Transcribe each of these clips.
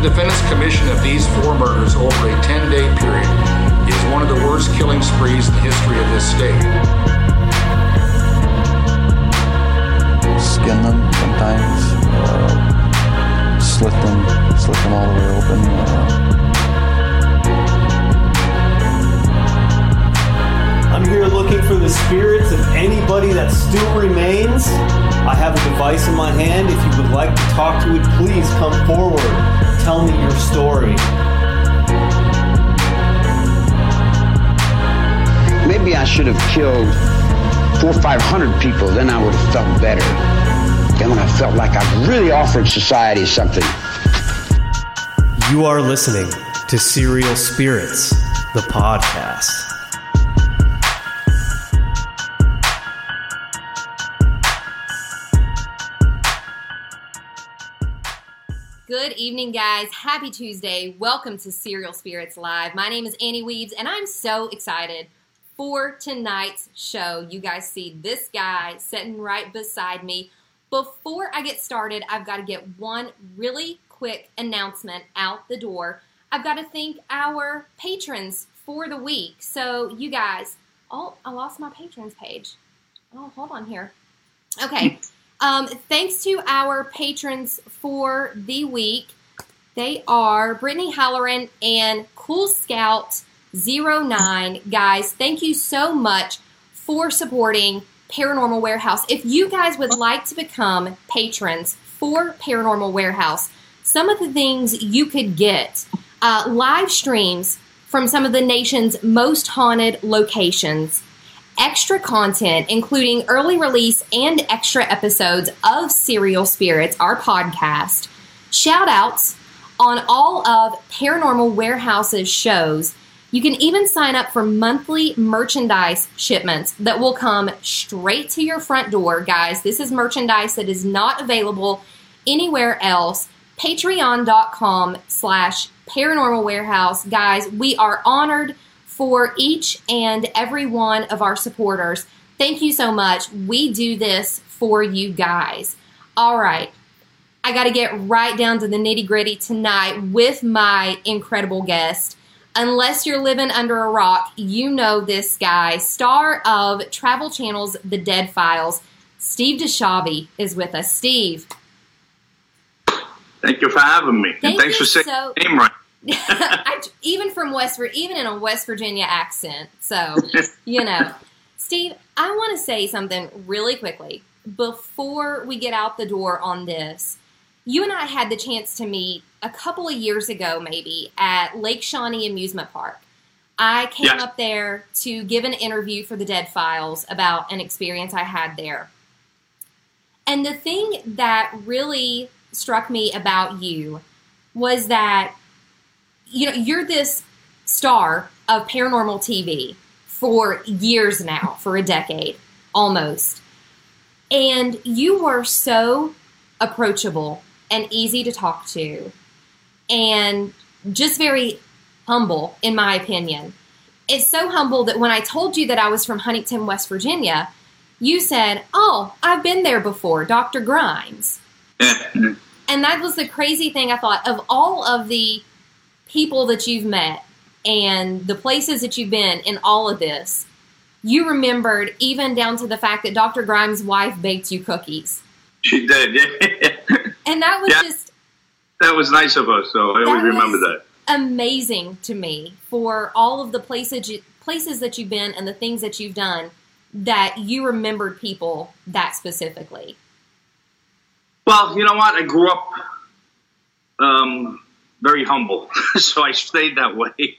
The defendant's commission of these four murders over a 10 day period is one of the worst killing sprees in the history of this state. Skin them sometimes, uh, slit them, slit them all the way open. Uh, I'm here looking for the spirits of anybody that still remains. I have a device in my hand. If you would like to talk to it, please come forward. Tell me your story. Maybe I should have killed four or five hundred people. Then I would have felt better. Then when I felt like I really offered society something. You are listening to Serial Spirits, the podcast. Evening, guys. Happy Tuesday. Welcome to Serial Spirits Live. My name is Annie Weaves, and I'm so excited for tonight's show. You guys see this guy sitting right beside me. Before I get started, I've got to get one really quick announcement out the door. I've got to thank our patrons for the week. So, you guys, oh, I lost my patrons page. Oh, hold on here. Okay. Um, thanks to our patrons for the week. They are Brittany Halloran and Cool Scout 09. Guys, thank you so much for supporting Paranormal Warehouse. If you guys would like to become patrons for Paranormal Warehouse, some of the things you could get uh, live streams from some of the nation's most haunted locations extra content, including early release and extra episodes of Serial Spirits, our podcast, shout outs on all of Paranormal Warehouse's shows. You can even sign up for monthly merchandise shipments that will come straight to your front door, guys. This is merchandise that is not available anywhere else. Patreon.com slash paranormal warehouse. Guys, we are honored for each and every one of our supporters. Thank you so much. We do this for you guys. All right. I got to get right down to the nitty gritty tonight with my incredible guest. Unless you're living under a rock, you know this guy, star of Travel Channel's The Dead Files. Steve DiSchiavi is with us. Steve. Thank you for having me. Thank and thanks for saying so- name right. I, even from West, even in a West Virginia accent. So, you know, Steve, I want to say something really quickly before we get out the door on this. You and I had the chance to meet a couple of years ago, maybe at Lake Shawnee Amusement Park. I came Yes. up there to give an interview for the Dead Files about an experience I had there. And the thing that really struck me about you was that you know, you're this star of paranormal TV for years now, for a decade almost. And you were so approachable and easy to talk to and just very humble, in my opinion. It's so humble that when I told you that I was from Huntington, West Virginia, you said, Oh, I've been there before, Dr. Grimes. Mm-hmm. And that was the crazy thing I thought of all of the people that you've met and the places that you've been in all of this, you remembered even down to the fact that Dr. Grimes' wife baked you cookies. She did. Yeah. And that was Yeah. just that was nice of her, so I always remember that. amazing to me for all of the places you, places that you've been and the things that you've done that you remembered people that specifically. Well, you know what? I grew up um, very humble, so I stayed that way.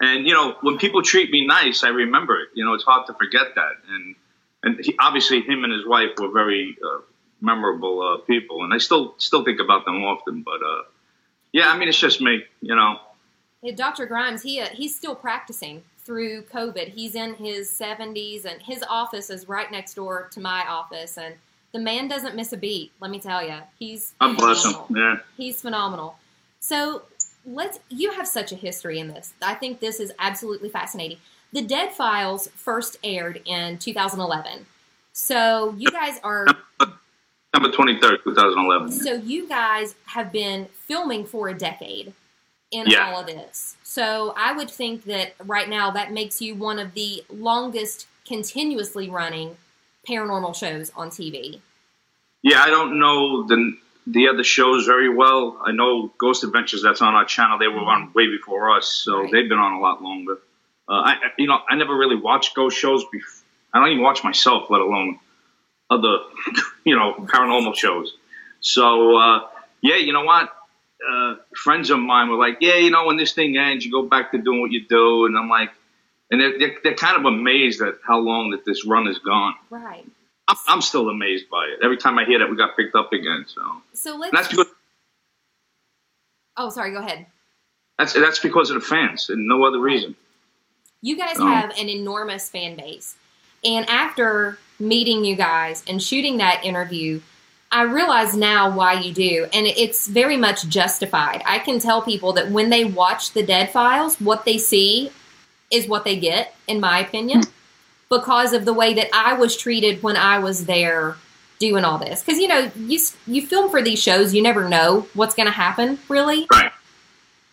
And you know, when people treat me nice, I remember it. You know, it's hard to forget that. And and he, obviously, him and his wife were very uh, memorable uh, people, and I still still think about them often. But uh, yeah, I mean, it's just me. You know, Yeah, Dr. Grimes, he uh, he's still practicing through COVID. He's in his 70s, and his office is right next door to my office. And the man doesn't miss a beat. Let me tell you, he's God bless him. Yeah. He's phenomenal. So let's. You have such a history in this. I think this is absolutely fascinating. The Dead Files first aired in 2011. So you guys are September 23rd, 2011. So you guys have been filming for a decade in Yeah. all of this. So I would think that right now that makes you one of the longest continuously running paranormal shows on TV. Yeah, I don't know the the other shows very well. I know Ghost Adventures that's on our channel. They were on way before us, so Right. they've been on a lot longer. Uh, I, you know, I never really watched ghost shows. Before. I don't even watch myself, let alone other, you know, paranormal shows. So uh, yeah, you know what? Uh, friends of mine were like, yeah, you know, when this thing ends, you go back to doing what you do, and I'm like, and they're, they're, they're kind of amazed at how long that this run has gone. Right. I'm, I'm still amazed by it. Every time I hear that we got picked up again, so. So let's. And that's because oh, sorry. Go ahead. that's that's because of the fans and no other reason. You guys Oh. have an enormous fan base. And after meeting you guys and shooting that interview, I realize now why you do. And it's very much justified. I can tell people that when they watch the Dead Files, what they see is what they get, in my opinion, because of the way that I was treated when I was there doing all this. Because, you know, you, you film for these shows, you never know what's going to happen, really Right.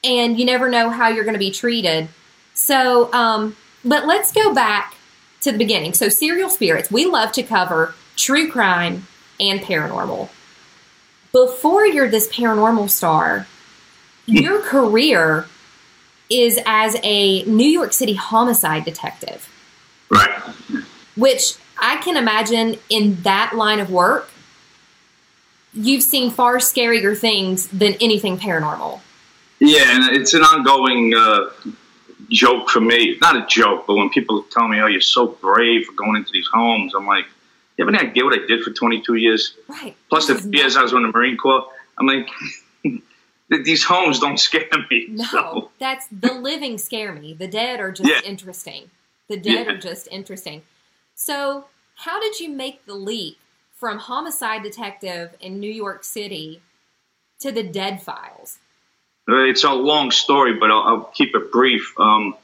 and you never know how you're going to be treated. So, um, but let's go back to the beginning. So, serial spirits, we love to cover true crime and paranormal. Before you're this paranormal star, your career is as a New York City homicide detective, Right. which I can imagine in that line of work, you've seen far scarier things than anything paranormal. Yeah, and it's an ongoing uh, joke for me. Not a joke, but when people tell me, "Oh, you're so brave for going into these homes," I'm like, "You have any idea what I did for 22 years? Right. Plus the This is years I was in the Marine Corps." I'm like, "These homes don't scare me." No, So, that's the living scare me. The dead are just Yeah. interesting. The dead Yeah. are just interesting. So, how did you make the leap from homicide detective in New York City to the Dead Files? It's a long story, but I'll, I'll keep it brief. Um,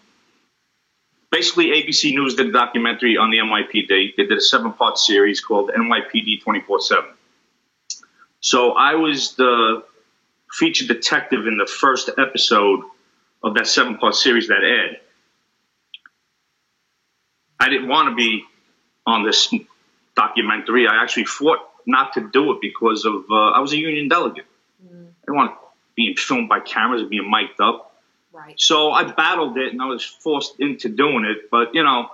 basically, ABC News did a documentary on the NYPD. They did a seven part series called NYPD 24 7. So I was the featured detective in the first episode of that seven part series that aired. I didn't want to be on this documentary. I actually fought not to do it because of uh, I was a union delegate. I didn't want being filmed by cameras and being mic'd up. Right. So I battled it and I was forced into doing it. But, you know,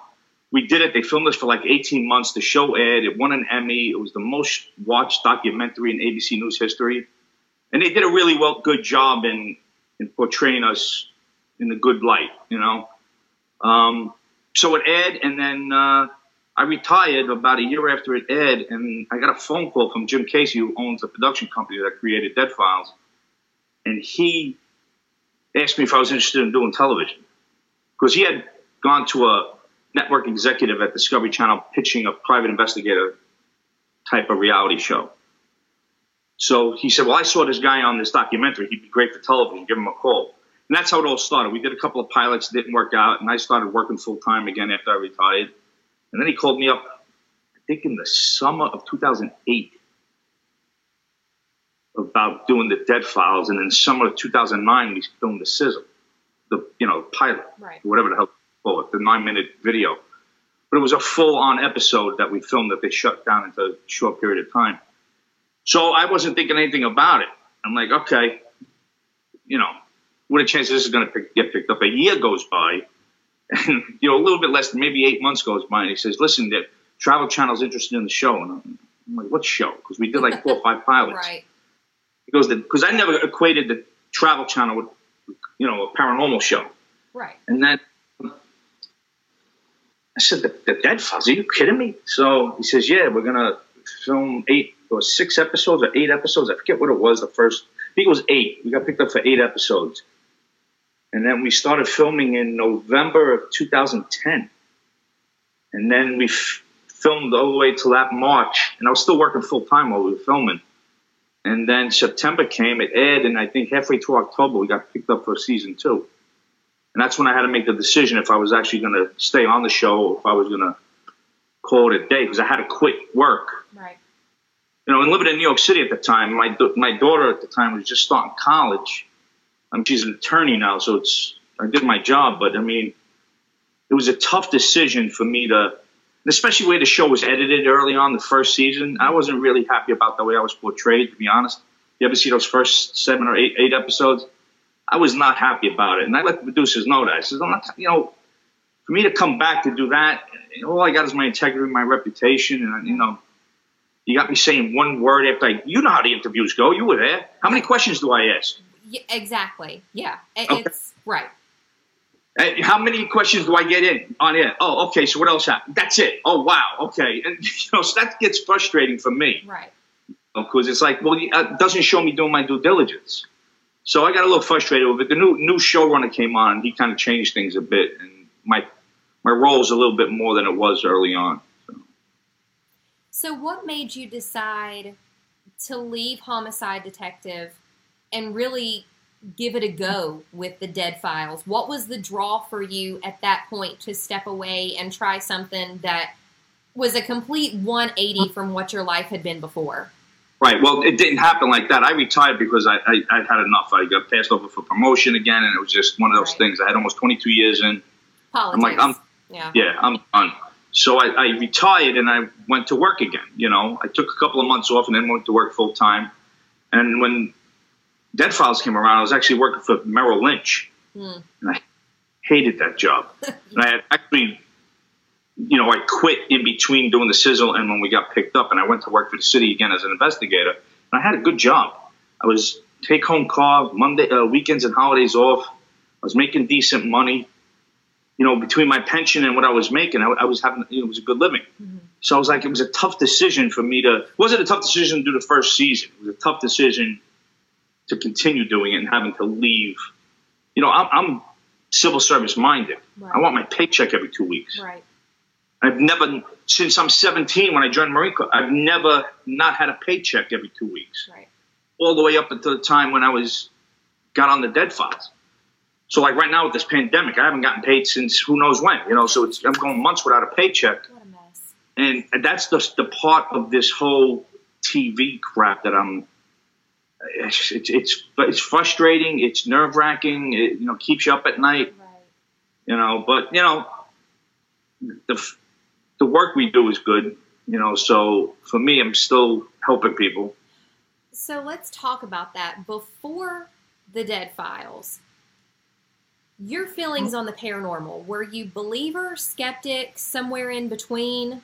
we did it. They filmed this for like 18 months. The show aired. It won an Emmy. It was the most watched documentary in ABC News history. And they did a really well, good job in, in portraying us in a good light, you know. Um, so it aired, and then uh, I retired about a year after it aired, and I got a phone call from Jim Casey, who owns the production company that created Dead Files, and he asked me if I was interested in doing television because he had gone to a network executive at Discovery Channel pitching a private investigator type of reality show. So he said, "Well, I saw this guy on this documentary. He'd be great for television. Give him a call." And that's how it all started. We did a couple of pilots, didn't work out, and I started working full time again after I retired. And then he called me up, I think in the summer of 2008, about doing the Dead Files, and in summer of 2009 we filmed the Sizzle, the you know pilot, Right. whatever the hell you call it, the nine minute video. But it was a full on episode that we filmed that they shut down into a short period of time. So I wasn't thinking anything about it. I'm like, okay, you know, what a chance this is going to pick, get picked up. A year goes by, and you know, a little bit less, than maybe eight months goes by, and he says, listen, the Travel Channel's interested in the show, and I'm, I'm like, what show? Because we did like four or five pilots. Right. He goes, because I never equated the Travel Channel with, you know, a paranormal show. Right. And then I said, the, the Dead Files, are you kidding me? So he says, yeah, we're going to film eight or six episodes or eight episodes. I forget what it was the first. I think it was eight. We got picked up for eight episodes. And then we started filming in November of 2010. And then we f- filmed all the way till that March. And I was still working full time while we were filming. And then September came, it aired, and I think halfway through October, we got picked up for season two. And that's when I had to make the decision if I was actually going to stay on the show or if I was going to call it a day because I had to quit work. Right. you know, and living in New York City at the time, my my daughter at the time was just starting college. I mean, she's an attorney now, so it's I did my job, but I mean, it was a tough decision for me to, especially the way the show was edited early on the first season. I wasn't really happy about the way I was portrayed, to be honest. You ever see those first seven or eight eight episodes? I was not happy about it, and I let the producers know that. I said, I'm not, you know, for me to come back to do that, all I got is my integrity, my reputation, and you know, you got me saying one word after I. You know how the interviews go. You were there. How many questions do I ask? Yeah, exactly. Yeah, it, Okay. it's right. Uh, How many questions do I get in on it? Oh, okay. So what else happened? That's it. Oh, wow. Okay. And you know, so that gets frustrating for me Right. because it's like, well, it doesn't show me doing my due diligence. So I got a little frustrated with it. The new new showrunner came on, and he kind of changed things a bit, and my my role is a little bit more than it was early on. So, what made you decide to leave Homicide Detective and really give it a go with the Dead Files? What was the draw for you at that point to step away and try something that was a complete 180 from what your life had been before? Right. Well, it didn't happen like that. I retired because I, I I'd had enough. I got passed over for promotion again, and it was just one of those Right. things. I had almost 22 years in. Politics. I'm like, I'm- yeah. Yeah, I'm done. So I, I retired and I went to work again. You know, I took a couple of months off and then went to work full time. And when Dead Files came around, I was actually working for Merrill Lynch, Hmm. and I hated that job. and I had actually, you know, I quit in between doing the sizzle and when we got picked up, and I went to work for the city again as an investigator. And I had a good job. I was take home car Monday, uh, weekends and holidays off. I was making decent money you know, between my pension and what I was making, I, I was having, you know, it was a good living. So I was like, it was a tough decision for me to, it wasn't a tough decision to do the first season. It was a tough decision to continue doing it and having to leave. You know, I'm, I'm civil service minded. Right. I want my paycheck every two weeks. Right. I've never, since I'm 17 when I joined Marine Corps, I've never not had a paycheck every two weeks Right. all the way up until the time when I was got on the dead files. So like right now with this pandemic, I haven't gotten paid since who knows when. You know, so it's, I'm going months without a paycheck, What a mess. and that's the the part of this whole TV crap that I'm. It's it's it's, it's frustrating. It's nerve wracking. It you know keeps you up at night. Right. You know, but you know, the the work we do is good. You know, so for me, I'm still helping people. So let's talk about that. Before the Dead Files, your feelings on the paranormal were you believer, skeptic, somewhere in between,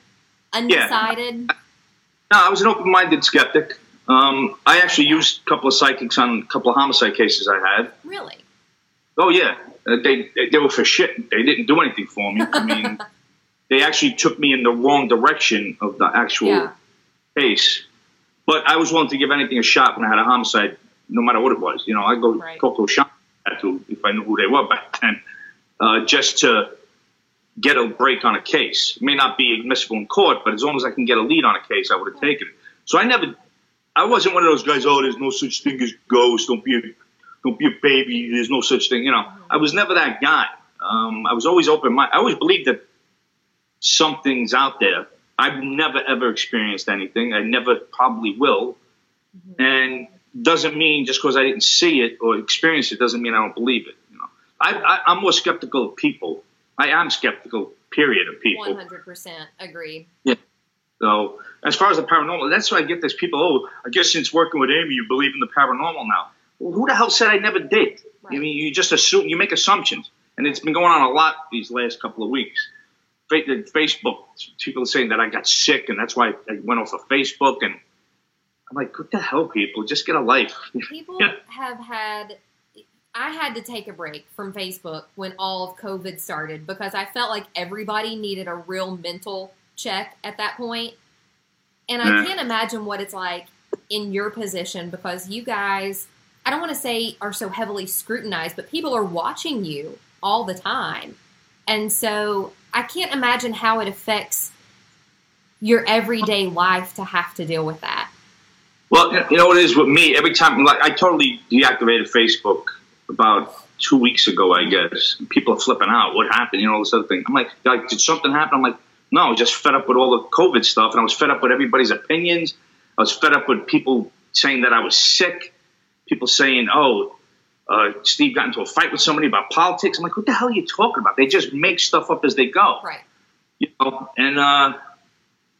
undecided? No, I was an open-minded skeptic. Um, I actually used a couple of psychics on a couple of homicide cases I had. Really? Oh yeah, Uh, they they, they were for shit. They didn't do anything for me. I mean, they actually took me in the wrong direction of the actual Yeah. case. But I was willing to give anything a shot when I had a homicide, no matter what it was. You know, I go Right. talk to a shot to if I knew who they were back then, uh, just to get a break on a case. It may not be admissible in court, but as long as I can get a lead on a case, I would have taken it. So I never, I wasn't one of those guys. Oh, there's no such thing as ghosts. Don't be a, don't be a baby. There's no such thing. You know, I was never that guy. Um, I was always open minded. I always believed that something's out there. I've never ever experienced anything. I never probably will. And doesn't mean just because I didn't see it or experience it doesn't mean I don't believe it. You know, I, I, I'm more skeptical of people. I am skeptical, period, of people. 100% agree. Yeah. So as far as the paranormal, that's why I get this people. Oh, I guess since working with Amy, you believe in the paranormal now. Well, who the hell said I never did? I mean, you just assume you make assumptions, and it's been going on a lot these last couple of weeks. Uh, Facebook, people are saying that I got sick, and that's why I went off of Facebook. And I'm like, what the hell, people? Just get a life. People Yeah. have had. I had to take a break from Facebook when all of COVID started because I felt like everybody needed a real mental check at that point. And I can't imagine what it's like in your position because you guys, I don't want to say are so heavily scrutinized, but people are watching you all the time. And so I can't imagine how it affects your everyday life to have to deal with that. Well, you know what it is with me. Every time, like, I totally deactivated Facebook about two weeks ago, I guess. People are flipping out. What happened? You know, all this other thing. I'm like, like, did something happen? I'm like, no, I was just fed up with all the COVID stuff, and I was fed up with everybody's opinions. I was fed up with people saying that I was sick. People saying, "Oh, uh, Steve got into a fight with somebody about politics." I'm like, "What the hell are you talking about?" They just make stuff up as they go. Right. You know, and uh,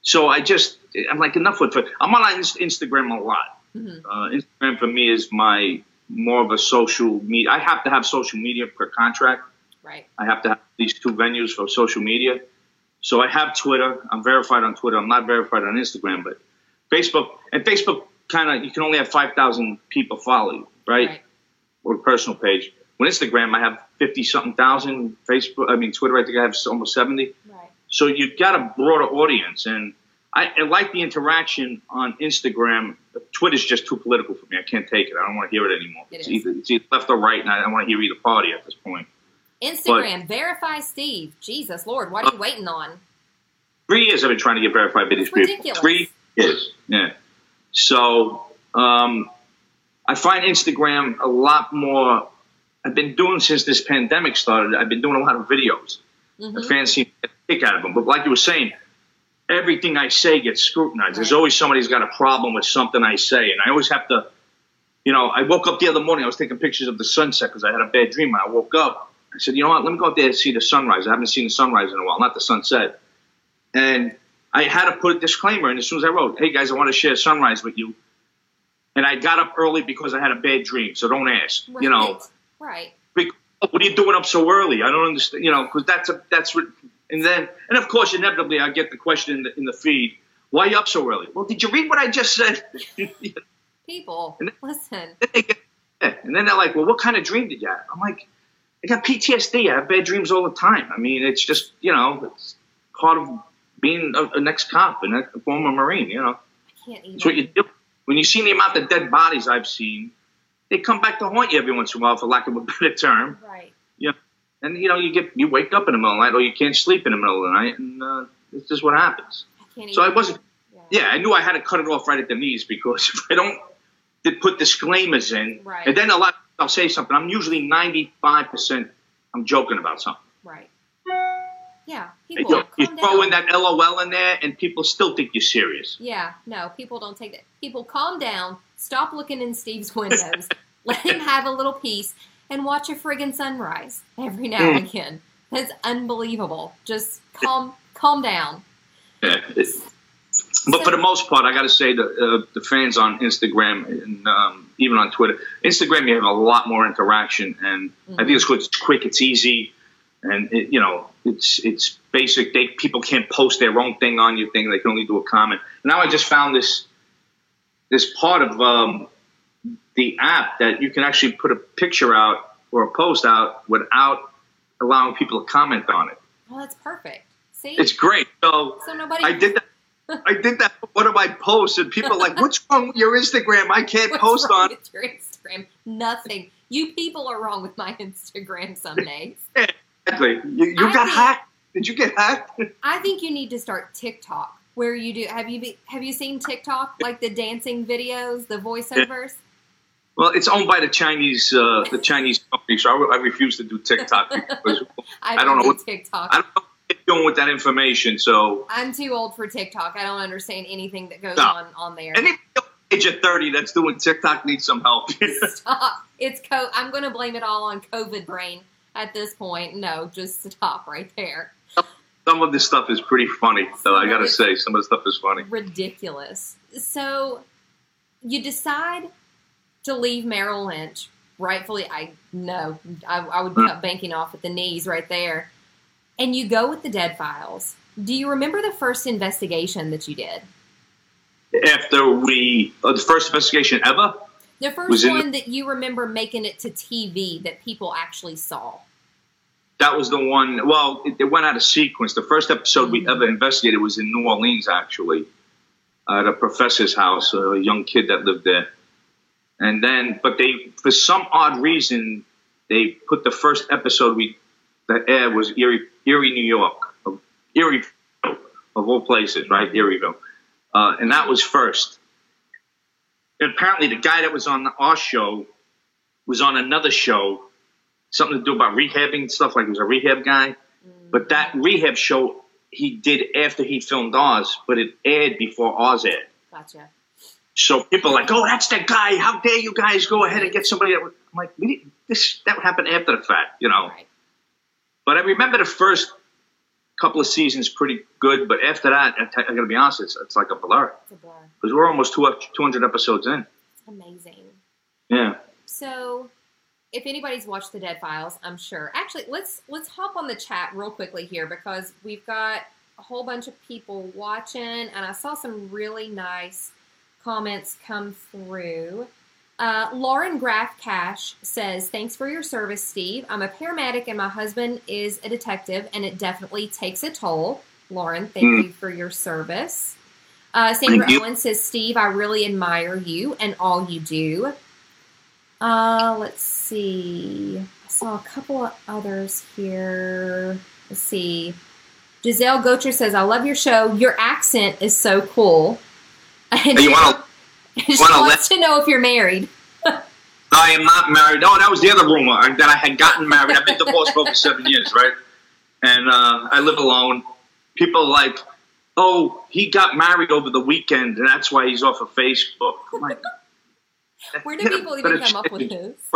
so I just I'm like enough with it. I'm on Instagram a lot. Mm-hmm. Uh, Instagram for me is my more of a social media. I have to have social media per contract. Right. I have to have these two venues for social media. So I have Twitter. I'm verified on Twitter. I'm not verified on Instagram, but Facebook and Facebook kind of you can only have five thousand people follow you, right? Right. Or a personal page. With Instagram, I have fifty something thousand. Facebook, I mean Twitter, I think I have almost seventy. Right. So you've got a broader audience, and I, I like the interaction on Instagram. Twitter's just too political for me. I can't take it. I don't want to hear it anymore. It it's, either, it's either left or right, and I don't want to hear either party at this point. Instagram, verify Steve. Jesus Lord, what are you waiting on? Three years I've been trying to get verified by these people. ridiculous. Three years, yeah. So um, I find Instagram a lot more. I've been doing since this pandemic started. I've been doing a lot of videos. Mm-hmm. The fans seem to get a kick out of them. But like you were saying, everything I say gets scrutinized. There's always somebody who's got a problem with something I say, and I always have to. You know, I woke up the other morning. I was taking pictures of the sunset because I had a bad dream. I woke up. I said, you know what? Let me go out there and see the sunrise. I haven't seen the sunrise in a while, not the sunset. And I had to put a disclaimer in as soon as I wrote, "Hey guys, I want to share sunrise with you." And I got up early because I had a bad dream, so don't ask. Right. You know, Right. Big- oh, what are you doing up so early? I don't understand. You know, because that's a, that's what. And then, and of course, inevitably, I get the question in the, in the feed: Why are you up so early? Well, did you read what I just said? People, And- listen. Then get- yeah. And then they're like, "Well, what kind of dream did you have?" I'm like, "I got PTSD. I have bad dreams all the time. I mean, it's just you know, it's part of being a, an ex-cop and a former Marine. You know, I it's what you do. When you see the amount of dead bodies I've seen, they come back to haunt you every once in a while, for lack of a better term. Right. Yeah. And you know you get you wake up in the middle of the night or you can't sleep in the middle of the night and uh, it's just what happens I can't even. so i wasn't Yeah. yeah i knew i had to cut it off right at the knees because if i don't put disclaimers in Right. and then a lot i'll say something i'm usually 95% i'm joking about something Right. Yeah. you, People, you calm throw in that lol in there and people still think you're serious Yeah, no, people don't take that. People calm down, stop looking in Steve's windows, let him have a little peace, and watch a friggin' sunrise every now mm. and again. That's unbelievable. Just calm, calm down. Yeah. But for the most part, I got to say the uh, the fans on Instagram and um, even on Twitter, Instagram you have a lot more interaction, and I think it's quick, it's quick, it's easy, and it, you know it's it's basic. They people can't post their own thing on your thing; they can only do a comment. Now I just found this this part of um, the app that you can actually put a picture out or a post out without allowing people to comment on it. Well, that's perfect. See? It's great. So so nobody. I did that. I did that for one of my posts, and people are like, "What's wrong with your Instagram? I can't What's post wrong on." with your Instagram? Nothing. You people are wrong with my Instagram some days. Exactly. You, you got think- hacked. Did you get hacked? I think you need to start TikTok, where you do. Have you be, have you seen TikTok like the dancing videos, the voiceovers? well, it's owned by the Chinese, uh, the Chinese company, so I, re- I refuse to do TikTok because I I don't, don't know what- TikTok. I don't know doing with that information. So, I'm too old for TikTok. I don't understand anything that goes No. on on there. any age of thirty that's doing TikTok needs some help. Stop. It's co. I'm going to blame it all on COVID brain at this point. No, just stop right there. some of this stuff is pretty funny. So I got to say, some of the stuff is funny. Ridiculous. So you decide to leave Merrill Lynch. Rightfully, I know I, I would cut banking off at the knees right there. And you go with the dead files. Do you remember the first investigation that you did? After we, uh, the first investigation ever, The first Was in the- one that you remember making it to TV that people actually saw. That was the one. Well, it, it went out of sequence. The first episode we ever investigated was in New Orleans, actually, at a professor's house, a young kid that lived there. And then, but they, for some odd reason, they put the first episode we that aired was Erie, Erie, New York, of Erie, of all places, right? Erieville, uh, and that was first. And apparently, the guy that was on our show was on another show something to do about rehabbing and stuff like he was a rehab guy. But that rehab show he did after he filmed Oz, but it aired before Oz aired. Gotcha. So people are like, oh, that's that guy. How dare you guys go ahead and get somebody that? Would, I'm like, we didn't, this that happened after the fact, you know. Right. But I remember the first couple of seasons pretty good, but after that, I, I got to be honest, it's, it's like a blur It's a blur. because we're almost two, 200 episodes in. Amazing. Yeah. So, if anybody's watched the Dead Files, I'm sure. Actually, let's let's hop on the chat real quickly here because we've got a whole bunch of people watching, and I saw some really nice comments come through. Uh, Lauren Graff Cash says, "Thanks for your service, Steve. I'm a paramedic, and my husband is a detective, and it definitely takes a toll." Lauren, thank Mm. you for your service. Uh, Sandra. Owen says, "Steve, I really admire you and all you do." Uh, let's see. I saw a couple of others here. Let's see. Giselle Gocher says, "I love your show. Your accent is so cool." And you want to? she wanna wants to know if you're married. I am not married. Oh, that was the other rumor that I had gotten married. I've been divorced for over seven years, right? And uh, I live alone. People are like, oh, he got married over the weekend, and that's why he's off of Facebook. Like, Where do people even come up with this?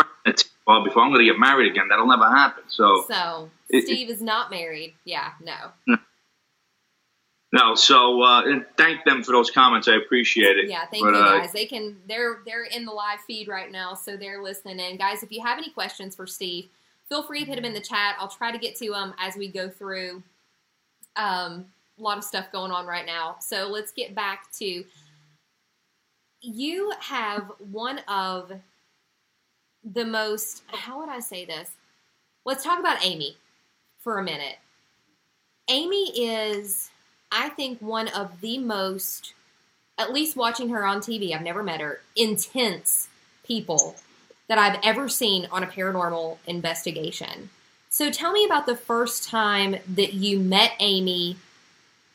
Well, before I'm going to get married again, that'll never happen. So So Steve is not married. Yeah, no. no. No, so uh, and thank them for those comments. I appreciate it. Yeah, thank But, you uh, guys. They can they're they're in the live feed right now, so they're listening in. Guys, if you have any questions for Steve, feel free to put them in the chat. I'll try to get to them as we go through. Um, a lot of stuff going on right now. So let's get back to you have one of the most how would I say this? Let's talk about Amy for a minute. Amy is I think one of the most at least watching her on TV, I've never met her, intense people that I've ever seen on a paranormal investigation. So tell me about the first time that you met Amy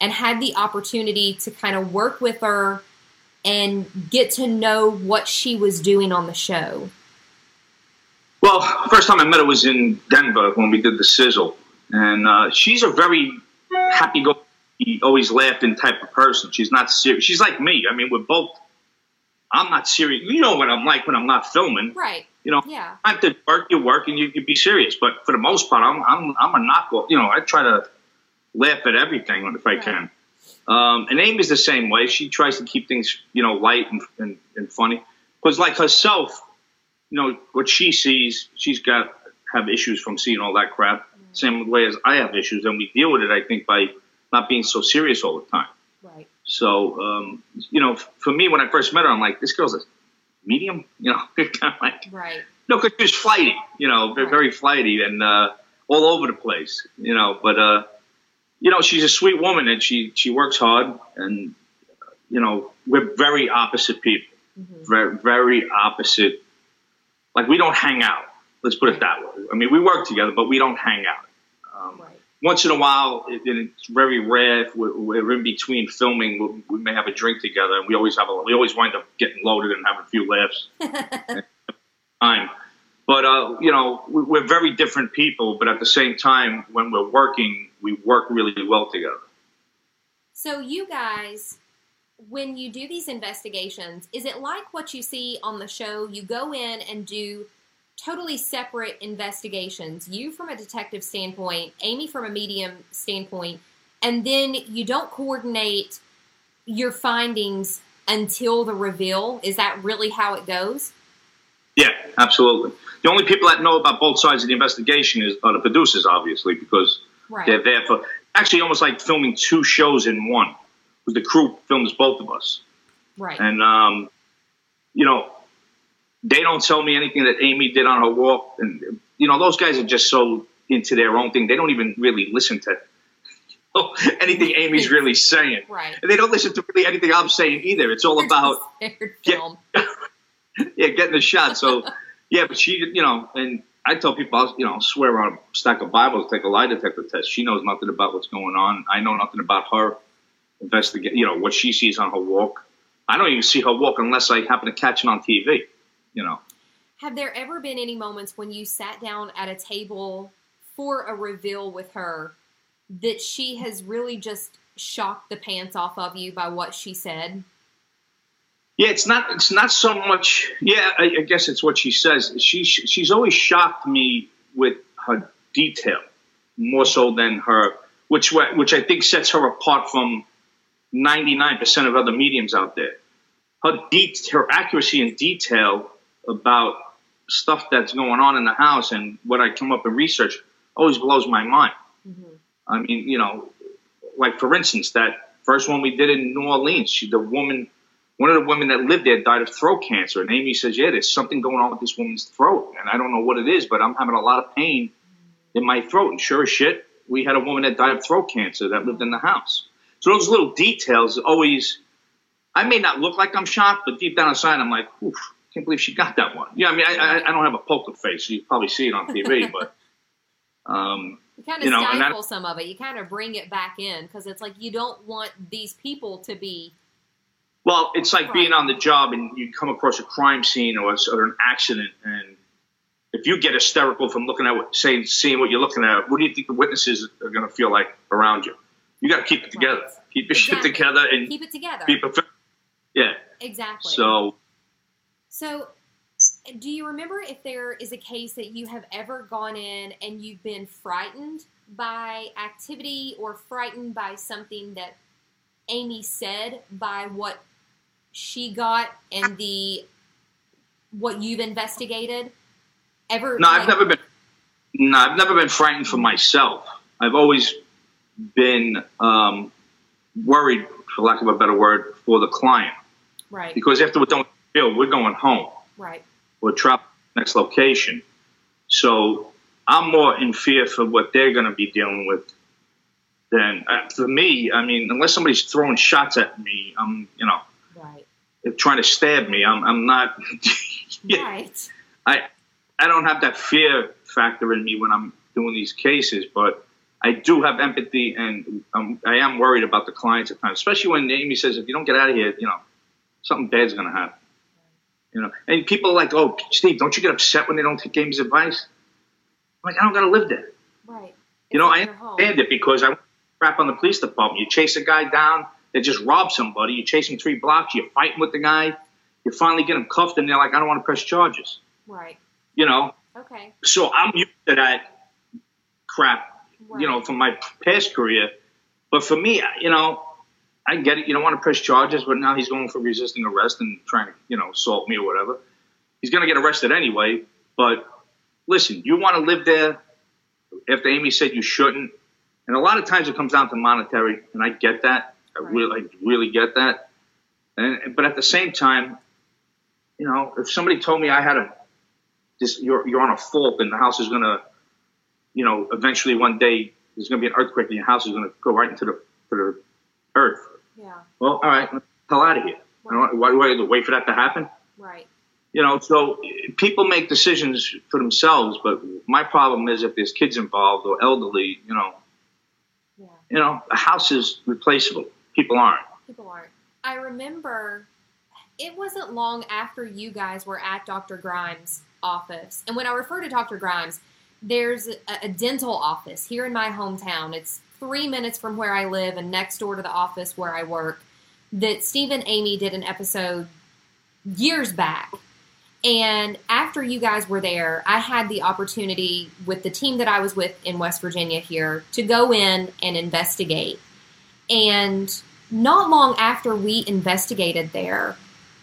and had the opportunity to kind of work with her and get to know what she was doing on the show. Well, first time I met her was in Denver when we did the sizzle, and uh, she's a very happy go, always laughing type of person. She's not serious. She's like me. I mean, we're both. I'm not serious. You know what I'm like when I'm not filming. Right. You know, Yeah. I have to work, you work, and you, you be serious. But for the most part, I'm I'm I'm a knockoff. You know, I try to laugh at everything if I Right. can. Um, and Amy's the same way. She tries to keep things, you know, light and, and, and funny. Because like herself, you know, what she sees, she's got have issues from seeing all that crap. Same way as I have issues, and we deal with it. I think by not being so serious all the time. Right. So, um, you know, for me, when I first met her, I'm like, this girl's a medium, you know, kind of like, Right. no, because she was flighty, you know, very, Right. very flighty and uh, all over the place, you know. But uh, you know, she's a sweet woman and she she works hard, and you know, we're very opposite people, Mhm. very very opposite. Like we don't hang out. Let's put it that way. I mean, we work together, but we don't hang out. Once in a while, it, and it's very rare if we're, we're in between filming. We, we may have a drink together, and we always have a, we always wind up getting loaded and having a few laughs. time, but uh, you know, we, we're very different people. But at the same time, when we're working, we work really well together. So, you guys, when you do these investigations, is it like what you see on the show? You go in and do totally separate investigations. You from a detective standpoint, Amy from a medium standpoint, and then you don't coordinate your findings until the reveal. Is that really how it goes? Yeah, absolutely. The only people that know about both sides of the investigation is are the producers, obviously, because Right. they're there for actually almost like filming two shows in one. Because the crew films both of us. Right. And um, you know, they don't tell me anything that Amy did on her walk, and you know, those guys are just so into their own thing. They don't even really listen to anything Amy's really saying, Right. and they don't listen to really anything I'm saying either. It's all about film. yeah, getting the shot. So yeah, but she, you know, and I tell people, I'll, you know, swear on a stack of Bibles, take a lie detector test. She knows nothing about what's going on. I know nothing about her investigate, you know, what she sees on her walk. I don't even see her walk unless I happen to catch it on TV. You know, Have there ever been any moments when you sat down at a table for a reveal with her that she has really just shocked the pants off of you by what she said? Yeah, it's not. It's not so much. Yeah, I, I guess it's what she says. She she's always shocked me with her detail more so than her, which which I think sets her apart from ninety nine percent of other mediums out there. Her de- her accuracy and detail about stuff that's going on in the house and what I come up and research always blows my mind. Mm-hmm. I mean, you know, like for instance, that first one we did in New Orleans, she, the woman one of the women that lived there died of throat cancer. And Amy says, Yeah, there's something going on with this woman's throat. And I don't know what it is, but I'm having a lot of pain in my throat. And sure as shit, we had a woman that died of throat cancer that lived in the house. So those little details always, I may not look like I'm shocked, but deep down inside, I'm like, oof, can't believe she got that one. Yeah, I mean, I, I, I don't have a poker face, so you probably see it on TV, but. Um, you kind of you know, stifle some of it. You kind of bring it back in because it's like you don't want these people to be well, it's like being on the job and you come across a crime scene or, a, or an accident, and if you get hysterical from looking at what, saying, seeing what you're looking at, what do you think the witnesses are going to feel like around you? You got to keep it together. Right. Keep your exactly. shit together and keep it together. It, yeah. Exactly. So. So, do you remember if there is a case that you have ever gone in and you've been frightened by activity or frightened by something that Amy said by what she got and the what you've investigated? Ever? No, like, I've never been. No, I've never been frightened for myself. I've always been um, worried, for lack of a better word, for the client. Right. Because after we're done with we're going home. Right. We're traveling next location. So I'm more in fear for what they're going to be dealing with than uh, for me. I mean, unless somebody's throwing shots at me, I'm, you know, trying to stab me. I'm, I'm not. right. I I don't have that fear factor in me when I'm doing these cases, but I do have empathy, and um, I am worried about the clients at times, especially when Amy says, "If you don't get out of here, you know, something bad's going to happen." You know, and people are like, "Oh, Steve, don't you get upset when they don't take Amy's advice?" I'm like, I don't got to live there. Right. You know, I understand it because I crap on the police department. You chase a guy down that just robbed somebody. You chase him three blocks. You're fighting with the guy. You finally get him cuffed, and they're like, "I don't want to press charges." Right. You know. Okay. So I'm used to that crap. Right. You know, from my past career. But for me, you know, I get it. You don't want to press charges, but now he's going for resisting arrest and trying to, you know, assault me or whatever. He's going to get arrested anyway. But listen, you want to live there after Amy said you shouldn't. And a lot of times it comes down to monetary, and I get that. I really, I really get that. And but at the same time, you know, if somebody told me I had a, this, you're you're on a fault and the house is gonna, you know, eventually one day there's gonna be an earthquake and your house is gonna go right into the, to the earth. Yeah. Well, all right, hell out of here. Right. Why do I have to wait for that to happen? Right. You know, so people make decisions for themselves, but my problem is if there's kids involved or elderly, you know, yeah. you know, a house is replaceable. People aren't. People aren't. I remember it wasn't long after you guys were at Dr. Grimes' office. And when I refer to Dr. Grimes, there's a, a, dental office here in my hometown. It's three minutes from where I live and next door to the office where I work. That Steve and Amy did an episode years back. And after you guys were there, I had the opportunity with the team that I was with in West Virginia here to go in and investigate. And not long after we investigated there,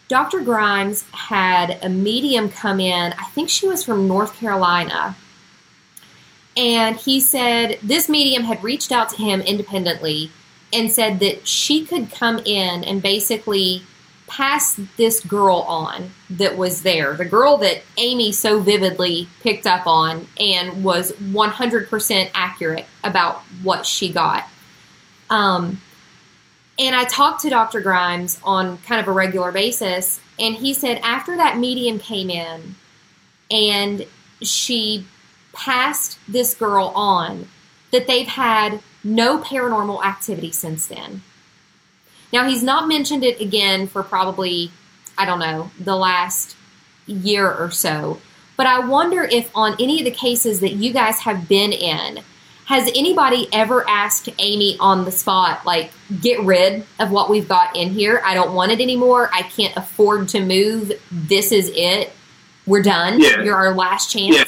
Dr. Grimes had a medium come in. I think she was from North Carolina. And he said this medium had reached out to him independently and said that she could come in and basically pass this girl on that was there. The girl that Amy so vividly picked up on and was 100% accurate about what she got. Um, and I talked to Dr. Grimes on kind of a regular basis, and he said after that medium came in and she passed this girl on, that they've had no paranormal activity since then. Now, he's not mentioned it again for probably, I don't know, the last year or so. But I wonder if on any of the cases that you guys have been in, Has anybody ever asked Amy on the spot, like, get rid of what we've got in here? I don't want it anymore. I can't afford to move. This is it. We're done. Yeah. You're our last chance. Yeah,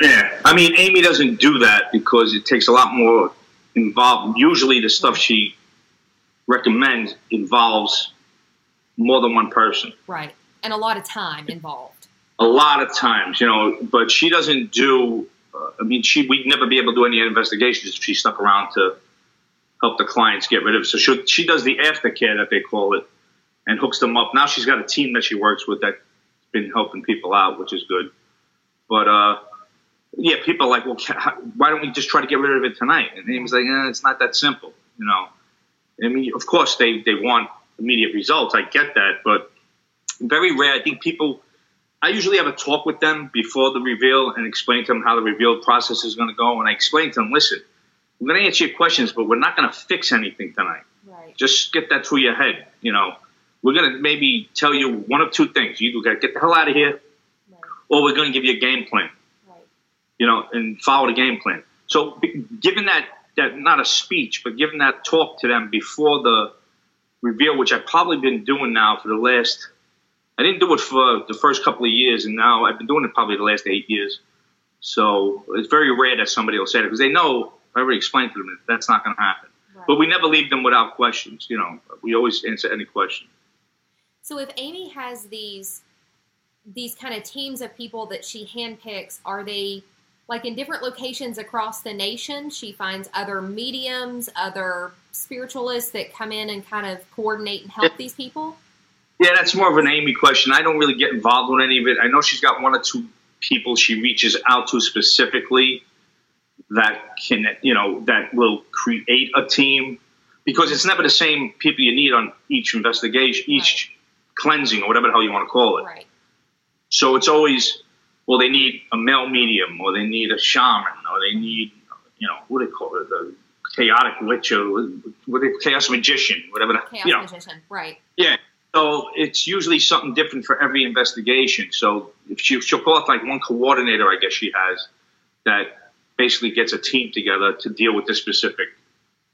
I mean, Amy doesn't do that because it takes a lot more involved. Usually, the stuff she recommends involves more than one person. Right. And a lot of time involved. A lot of times, you know, but she doesn't do. Uh, I mean, she we'd never be able to do any investigations if she stuck around to help the clients get rid of it. So she she does the aftercare that they call it, and hooks them up. Now she's got a team that she works with that's been helping people out, which is good. But uh, yeah, people are like, well, why don't we just try to get rid of it tonight? And he was like, eh, it's not that simple, you know. I mean, of course they they want immediate results. I get that, but very rare. I think people. I usually have a talk with them before the reveal and explain to them how the reveal process is going to go. And I explain to them, listen, we're going to answer your questions, but we're not going to fix anything tonight. Right. Just get that through your head. You know, we're going to maybe tell you one of two things: you either got to get the hell out of here, Right. or we're going to give you a game plan. You know, and follow the game plan. So, b- given that, that not a speech, but given that talk to them before the reveal, which I've probably been doing now for the last, I didn't do it for the first couple of years, and now I've been doing it probably the last eight years. So it's very rare that somebody will say it because they know I already explained to them that that's not going to happen. Right. But we never leave them without questions. You know, we always answer any question. So if Amy has these these kind of teams of people that she handpicks, are they like in different locations across the nation? She finds other mediums, other spiritualists that come in and kind of coordinate and help these people. Yeah, that's more of an Amy question. I don't really get involved with any of it. I know she's got one or two people she reaches out to specifically that can, you know, that will create a team because it's never the same people you need on each investigation, each cleansing or whatever the hell you want to call it. Right. So it's always, well, they need a male medium or they need a shaman or they need, you know, what do they call it? The chaotic witch or what they, chaos magician, whatever. the- Chaos you know. magician. Right. Yeah. So it's usually something different for every investigation. So if she, she'll call it like one coordinator, I guess she has, that basically gets a team together to deal with this specific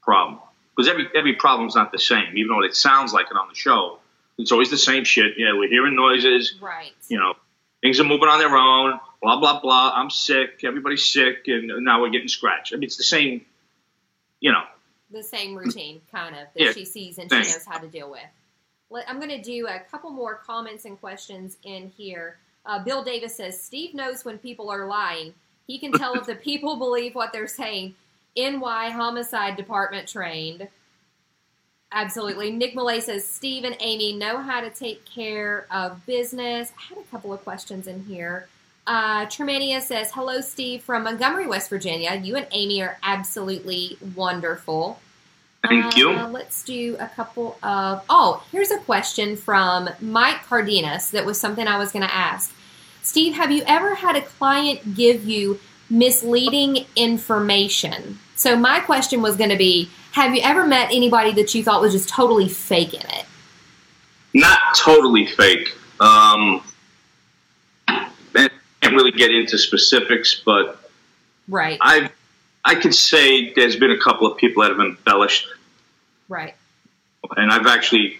problem. Because every every problem's not the same, even though it sounds like it on the show. It's always the same shit. Yeah, we're hearing noises. Right. You know, things are moving on their own. Blah blah blah. I'm sick. Everybody's sick, and now we're getting scratched. I mean, it's the same. You know, the same routine, kind of, that Yeah, she sees and she knows how to deal with. Let, I'm going to do a couple more comments and questions in here. Uh, Bill Davis says Steve knows when people are lying. He can tell if the people believe what they're saying. NY Homicide Department trained. Absolutely. Nick Malay says Steve and Amy know how to take care of business. I had a couple of questions in here. Uh, Tremania says, Hello, Steve from Montgomery, West Virginia. You and Amy are absolutely wonderful. thank Uh, you. Let's do a couple of. Oh, here's a question from Mike Cardenas that was something I was going to ask. Steve, have you ever had a client give you misleading information? So, my question was going to be Have you ever met anybody that you thought was just totally faking it? not totally fake. Um, I can't really get into specifics, but Right, I've I could say there's been a couple of people that have embellished, right, and I've actually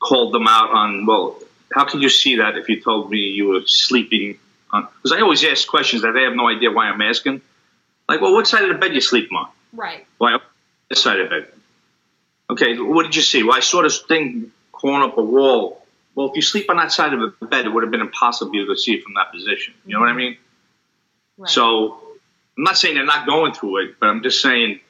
called them out on. Well, how could you see that if you told me you were sleeping? on Because I always ask questions that they have no idea why I'm asking. Like, well, what side of the bed you sleep on? right, Why this side of bed? Okay, what did you see? Well, I saw this thing crawling up a wall. Well, if you sleep on that side of the bed, it would have been impossible to see it from that position. You know what I mean? right. So I'm not saying they're not going through it, but I'm just saying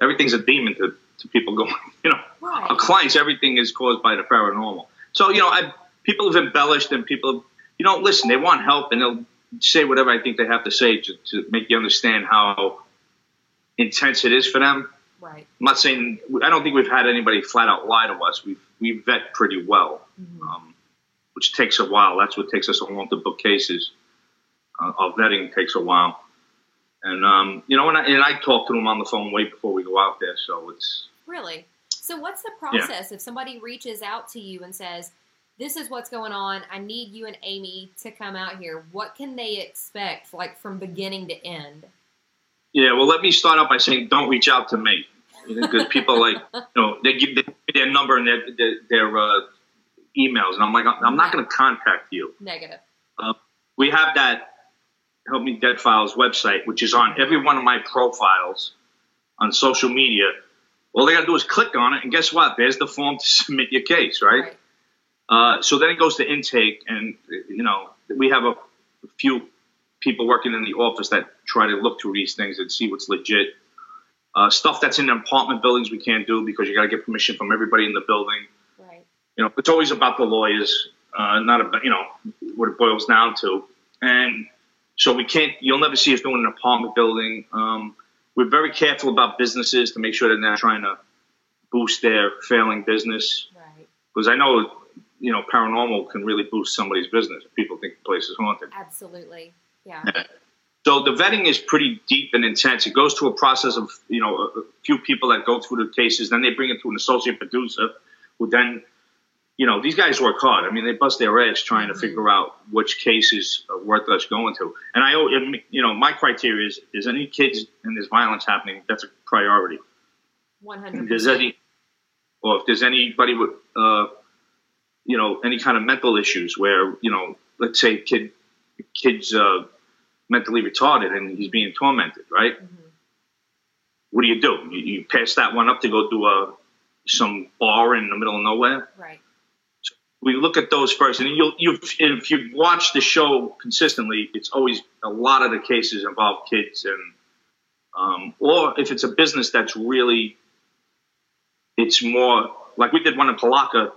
everything's a demon to, to people going, you know, Right. our clients, everything is caused by the paranormal. So, you know, I, people have embellished and people, have, you know, listen, they want help and they'll say whatever I think they have to say to, to make you understand how intense it is for them. Right. I'm not saying, I don't think we've had anybody flat out lie to us. We've, we vet pretty well, um, which takes a while. That's what takes us so long to book cases. Uh, our vetting takes a while. And, um, you know, and I, and I talk to them on the phone way before we go out there. So it's, Really? So, what's the process if somebody reaches out to you and says, This is what's going on. I need you and Amy to come out here. What can they expect, like from beginning to end? Yeah, well, let me start out by saying don't reach out to me because people like you know they give their number and their their, their uh, emails, and I'm like I'm not going to contact you. Negative. Uh, we have that Help Me Dead Files website, which is on every one of my profiles on social media. All they got to do is click on it, and guess what? There's the form to submit your case, right? Right. Uh, so then it goes to intake, and you know we have a few people working in the office that try to look through these things and see what's legit. Uh, stuff that's in apartment buildings we can't do because you got to get permission from everybody in the building. Right. You know, it's always about the lawyers, uh, not about you know what it boils down to. And so we can't. You'll never see us doing an apartment building. Um, we're very careful about businesses to make sure that they're not trying to boost their failing business Right. because I know you know paranormal can really boost somebody's business if people think the place is haunted. Absolutely. Yeah. So the vetting is pretty deep and intense. It goes through a process of you know a, few people that go through the cases. Then they bring it to an associate producer, who then you know these guys work hard. I mean they bust their ass trying to figure out which cases are worth us going to. And I you know my criteria is: is any kids and there's violence happening, that's a priority. One hundred there's any, or if there's anybody with, uh, you know, any kind of mental issues where, you know, let's say kid, kid's uh, mentally retarded and he's being tormented, right? What do you do? You, you pass that one up to go do a some bar in the middle of nowhere. Right. We look at those first, and you'll you if you watch the show consistently, it's always a lot of the cases involve kids and um, or if it's a business that's really it's more like we did one in Palatka,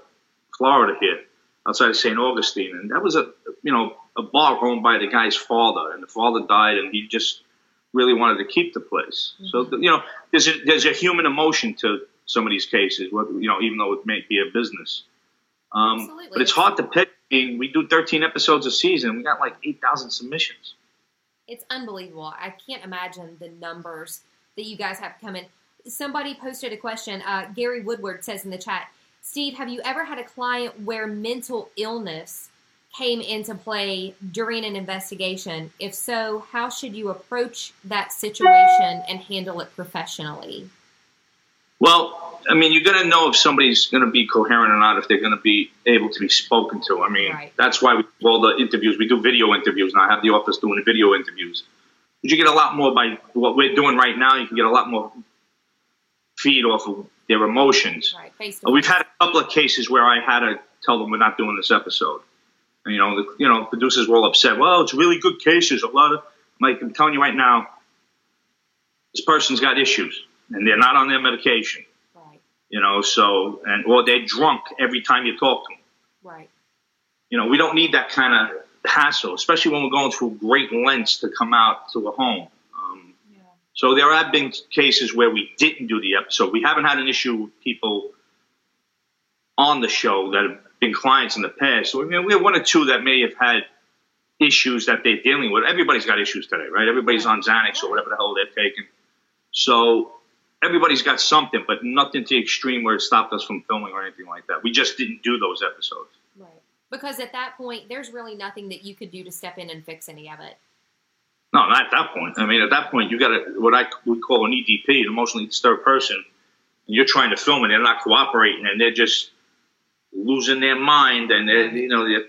Florida here, outside of St. Augustine, and that was a you know a bar owned by the guy's father, and the father died, and he just really wanted to keep the place. So you know, there's a, there's a human emotion to some of these cases, whether, you know, even though it may be a business. Um, but it's hard to pick. I mean, We do 13 episodes a season. We got like 8,000 submissions. It's unbelievable. I can't imagine the numbers that you guys have come in. Somebody posted a question. Uh, Gary Woodward says in the chat, Steve, have you ever had a client where mental illness came into play during an investigation? If so, how should you approach that situation and handle it professionally? Well, I mean, you're going to know if somebody's going to be coherent or not, if they're going to be able to be spoken to. I mean, Right. that's why we do all the interviews. We do video interviews now. I have the office doing video interviews. But you get a lot more by what we're doing right now. You can get a lot more feed off of their emotions. Right. We've had a couple of cases where I had to tell them we're not doing this episode. And, you know, the, you know, producers were all upset. Well, it's really good cases. A lot of, like I'm telling you right now, this person's got issues, and they're not on their medication. Right. You know, so and or they're drunk every time you talk to them. Right. You know, we don't need that kind of hassle, especially when we're going through great lengths to come out to a home. So there have been cases where we didn't do the episode. We haven't had an issue with people on the show that have been clients in the past. So I mean, we have one or two that may have had issues that they're dealing with. Everybody's got issues today, right? Everybody's on Xanax or whatever the hell they're taking. So everybody's got something, but nothing to the extreme where it stopped us from filming or anything like that. We just didn't do those episodes. Right. Because at that point, there's really nothing that you could do to step in and fix any of it. No, not at that point. I mean, at that point, you got a, what I would call an EDP, an emotionally disturbed person. And you're trying to film and they're not cooperating and they're just losing their mind and they're, you know, they're,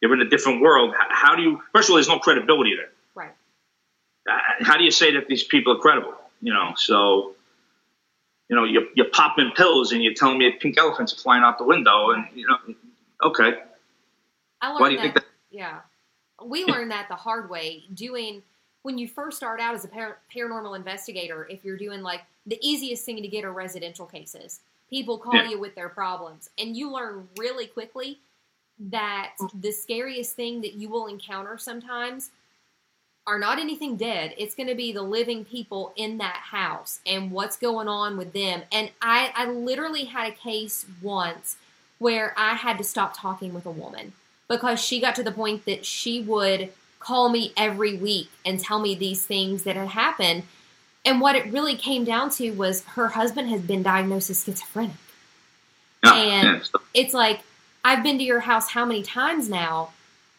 they're in a different world. How, how do you, first of all, there's no credibility there. Right. How do you say that these people are credible? You know, so, you know, you're, you're popping pills and you're telling me pink elephants are flying out the window and, you know, okay. I Why do you that, think that? Yeah. We learned that the hard way doing when you first start out as a par- paranormal investigator, if you're doing like the easiest thing to get are residential cases. People call Yeah. you with their problems, and you learn really quickly that the scariest thing that you will encounter sometimes are not anything dead. It's going to be the living people in that house and what's going on with them. And I, I literally had a case once where I had to stop talking with a woman because she got to the point that she would call me every week and tell me these things that had happened. And what it really came down to was her husband has been diagnosed as schizophrenic. No, and- yeah, It's like, I've been to your house how many times now?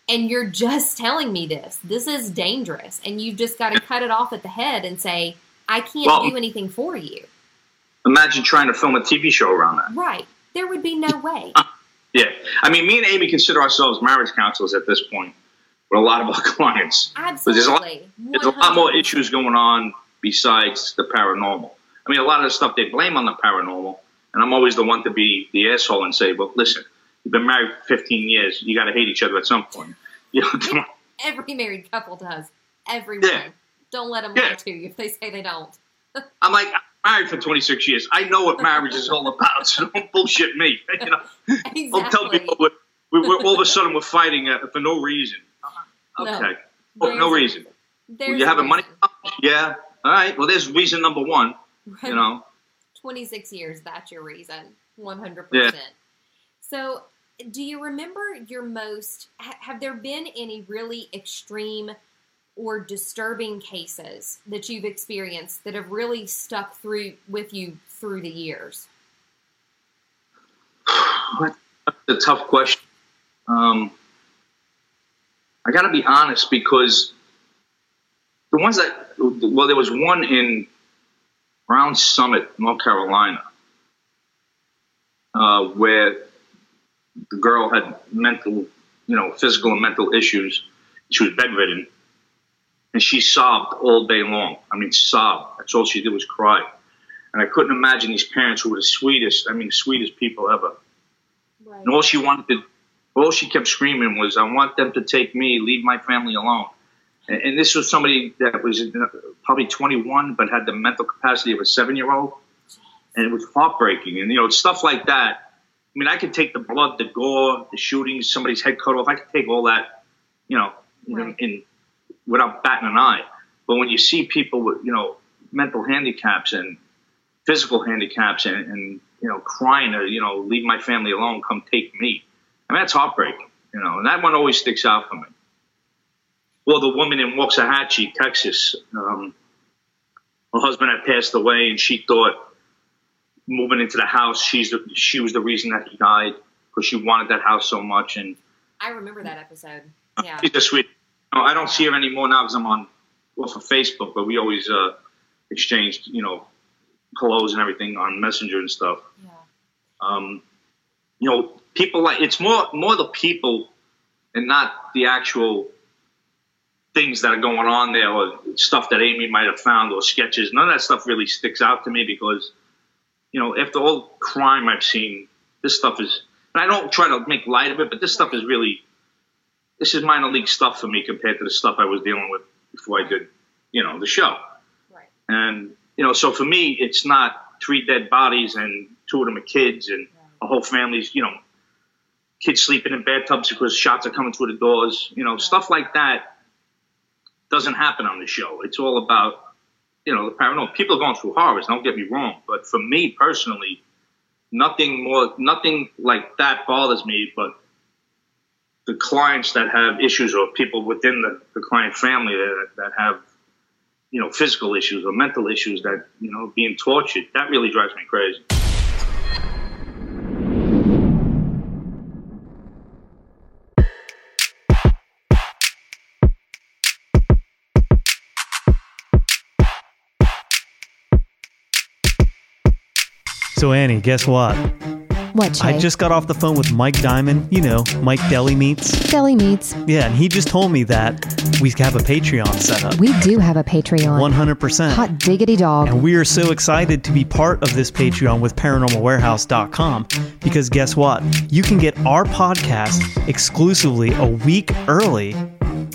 And you're just telling me this. This is dangerous. And you've just got to cut it off at the head and say, I can't Well- do anything for you. Imagine trying to film a TV show around that. Right. There would be no way. Yeah, I mean, me and Amy consider ourselves marriage counselors at this point with a lot of our clients. But there's a lot, Absolutely. there's a lot more issues going on besides the paranormal. I mean, a lot of the stuff they blame on the paranormal, and I'm always the one to be the asshole and say, "Well, listen, you've been married 15 years. You got to hate each other at some point." You know. Every married couple does. Everyone. Yeah. Don't let them Yeah. lie to you if they say they don't. I'm like married for 26 years. I know what marriage is all about. So don't bullshit me. You know, don't tell people we're, we're, we're, all of a sudden we're fighting uh, for no reason. No. Okay, oh, no reason. There's you a having money? Yeah. All right. Well, there's reason number one. You know. 26 years, that's your reason. 100%. Yeah. So, do you remember your most, ha- have there been any really extreme or disturbing cases that you've experienced that have really stuck through with you through the years? That's a tough question. Um, I got to be honest because the ones that, well, there was one in Brown Summit, North Carolina, uh, where the girl had mental, you know, physical and mental issues. She was bedridden, and she sobbed all day long. I mean, sobbed. That's all she did was cry. And I couldn't imagine these parents who were the sweetest, I mean, sweetest people ever. Right. And all she wanted to, all she kept screaming was, "I want them to take me, leave my family alone." And, and this was somebody that was probably 21, but had the mental capacity of a seven-year-old, and it was heartbreaking. And you know, stuff like that. I mean, I could take the blood, the gore, the shootings, somebody's head cut off. I could take all that, you know, in, in without batting an eye. But when you see people with, you know, mental handicaps and physical handicaps and, and you know, crying to, you know, leave my family alone, come take me. I mean, that's heartbreaking, you know, and that one always sticks out for me. Well, the woman in Waxahachie, Texas, um, her husband had passed away, and she thought moving into the house, she's the, she was the reason that he died because she wanted that house so much, and I remember that episode. Yeah. she's a sweet. I don't see her anymore now because I'm on off of Facebook, but we always uh, exchanged, you know, hellos and everything on Messenger and stuff. Yeah. Um, you know, people like it's more more the people and not the actual things that are going on there or stuff that Amy might have found or sketches. None of that stuff really sticks out to me because, you know, after all the crime I've seen, this stuff is. And I don't try to make light of it, but this stuff is really. This is minor league stuff for me compared to the stuff I was dealing with before I did, you know, the show. Right. And you know, so for me, it's not three dead bodies and two of them are kids and a whole family's, you know, kids sleeping in bathtubs because shots are coming through the doors. You know, stuff like that doesn't happen on the show. It's all about, you know, the paranormal. People are going through horrors. Don't get me wrong, but for me personally, nothing more, nothing like that bothers me. But the clients that have issues or people within the, the client family that, that have you know, physical issues or mental issues that, you know, being tortured, that really drives me crazy. So Annie, guess what? What? I just got off the phone with Mike Diamond. You know, Mike Deli Meats. Deli Meats. Yeah, and he just told me that we have a Patreon set up. We do have a Patreon. 100%. Hot diggity dog. And we are so excited to be part of this Patreon with ParanormalWarehouse.com because guess what? You can get our podcast exclusively a week early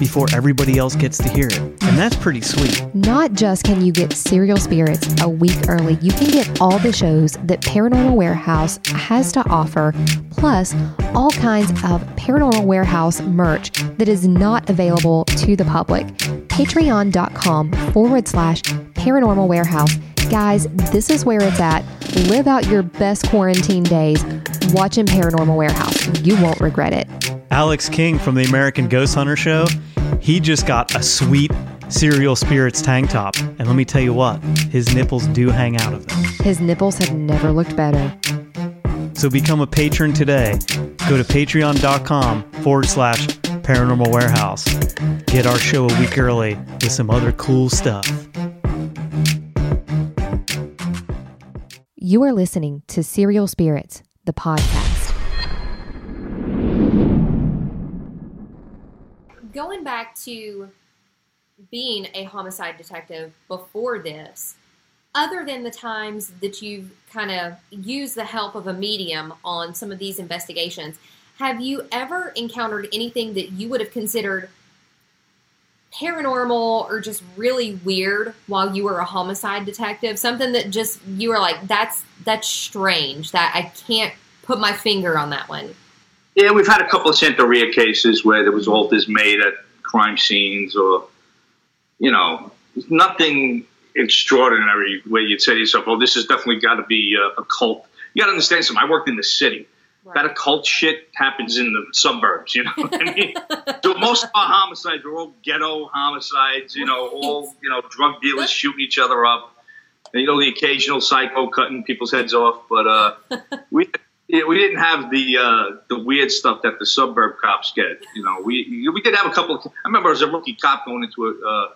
before everybody else gets to hear it. And that's pretty sweet. Not just can you get Serial Spirits a week early, you can get all the shows that Paranormal Warehouse has to offer, plus all kinds of Paranormal Warehouse merch that is not available to the public. Patreon.com forward slash Paranormal Warehouse. Guys, this is where it's at. Live out your best quarantine days watching Paranormal Warehouse. You won't regret it. Alex King from the American Ghost Hunter Show, he just got a sweet Serial Spirits tank top. And let me tell you what, his nipples do hang out of them. His nipples have never looked better. So become a patron today. Go to patreon.com forward slash Paranormal Warehouse. Get our show a week early with some other cool stuff. You are listening to Serial Spirits, the podcast. Going back to being a homicide detective before this, other than the times that you've kind of used the help of a medium on some of these investigations, have you ever encountered anything that you would have considered paranormal or just really weird while you were a homicide detective? Something that just you were like, that's that's strange. That I can't put my finger on that one. Yeah, we've had a couple of Santeria cases where there was altars made at crime scenes, or you know, nothing extraordinary where you'd say to yourself, "Well, this has definitely got to be a, a cult." You got to understand something. I worked in the city. Right. That occult shit happens in the suburbs, you know. What I mean, so most of our homicides are all ghetto homicides, you know, all you know, drug dealers shooting each other up, and you know, the occasional psycho cutting people's heads off. But uh, we yeah, we didn't have the uh, the weird stuff that the suburb cops get. You know, we we did have a couple. Of, I remember as a rookie cop going into a, uh,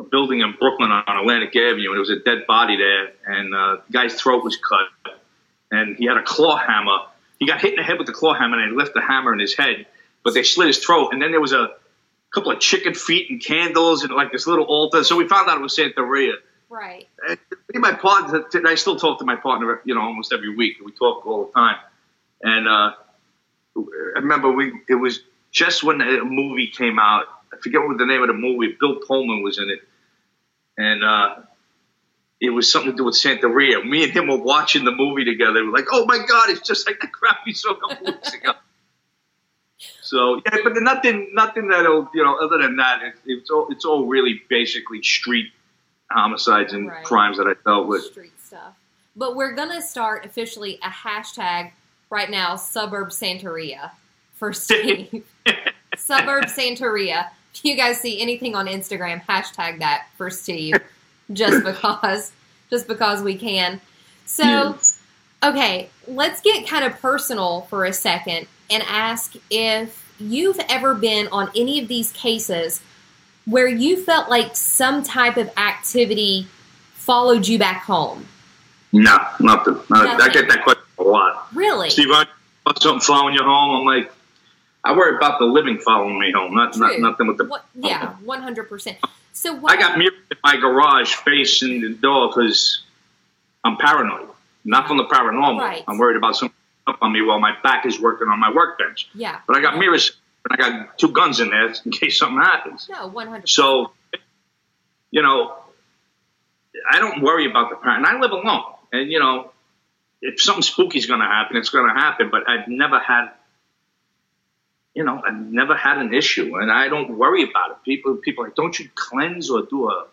a building in Brooklyn on Atlantic Avenue, and there was a dead body there, and uh, the guy's throat was cut, and he had a claw hammer. He got hit in the head with the claw hammer, and they left the hammer in his head, but they slit his throat, and then there was a couple of chicken feet and candles and like this little altar. So we found out it was Santa Santeria. Right. And my partner, I still talk to my partner, you know, almost every week. We talk all the time. And uh, I remember we it was just when a movie came out. I forget what the name of the movie. Bill Pullman was in it, and uh, it was something to do with Santa Santeria. Me and him were watching the movie together. We're like, "Oh my god, it's just like the crap we saw a couple weeks ago." So yeah, but nothing, nothing that'll you know. Other than that, it, it's all it's all really basically street homicides and Right. crimes that I dealt with. Street stuff. But we're gonna start officially a hashtag right now, suburb Santeria for Steve. suburb Santeria. If you guys see anything on Instagram, hashtag that for Steve. just because. Just because we can. So. Okay, let's get kind of personal for a second and ask if you've ever been on any of these cases where you felt like some type of activity followed you back home. No, nothing. I, I get that question a lot. Really? Steve, I want something following you home. I'm like, I worry about the living following me home, not, not nothing with the. What, yeah, 100%. So what I got mirrors in my garage facing the door because I'm paranoid. Not from the paranormal. Right. I'm worried about something up on me while my back is working on my workbench. Yeah. But I got mirrors I got two guns in there in case something happens. No, 100%. So, you know, I don't worry about the parent. I live alone, and you know, if something spooky is going to happen, it's going to happen. But I've never had, you know, I've never had an issue, and I don't worry about it. People, people are like, don't you cleanse or do a,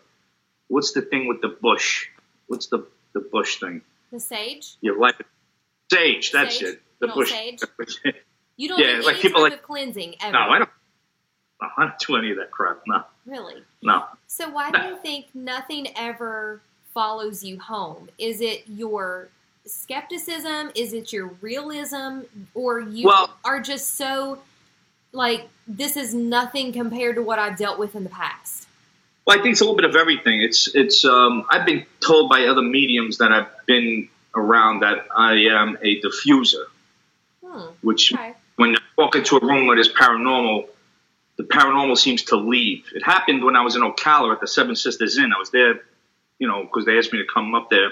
what's the thing with the bush? What's the the bush thing? the sage? You like sage? That's Sage? it. The bush. You don't Yeah, do like any people type like- of cleansing ever. no, I don't. no, I don't do any of that crap. No, Really? no. So why do you think nothing ever follows you home? Is it your skepticism? Is it your realism? Or you Well- are just so like this is nothing compared to what I've dealt with in the past? Well, I think it's a little bit of everything. It's it's. Um, I've been told by other mediums that I've been around that I am a diffuser, Hmm. which Okay. When I walk into a room where there's paranormal, the paranormal seems to leave. It happened when I was in Ocala at the Seven Sisters Inn. I was there, you know, because they asked me to come up there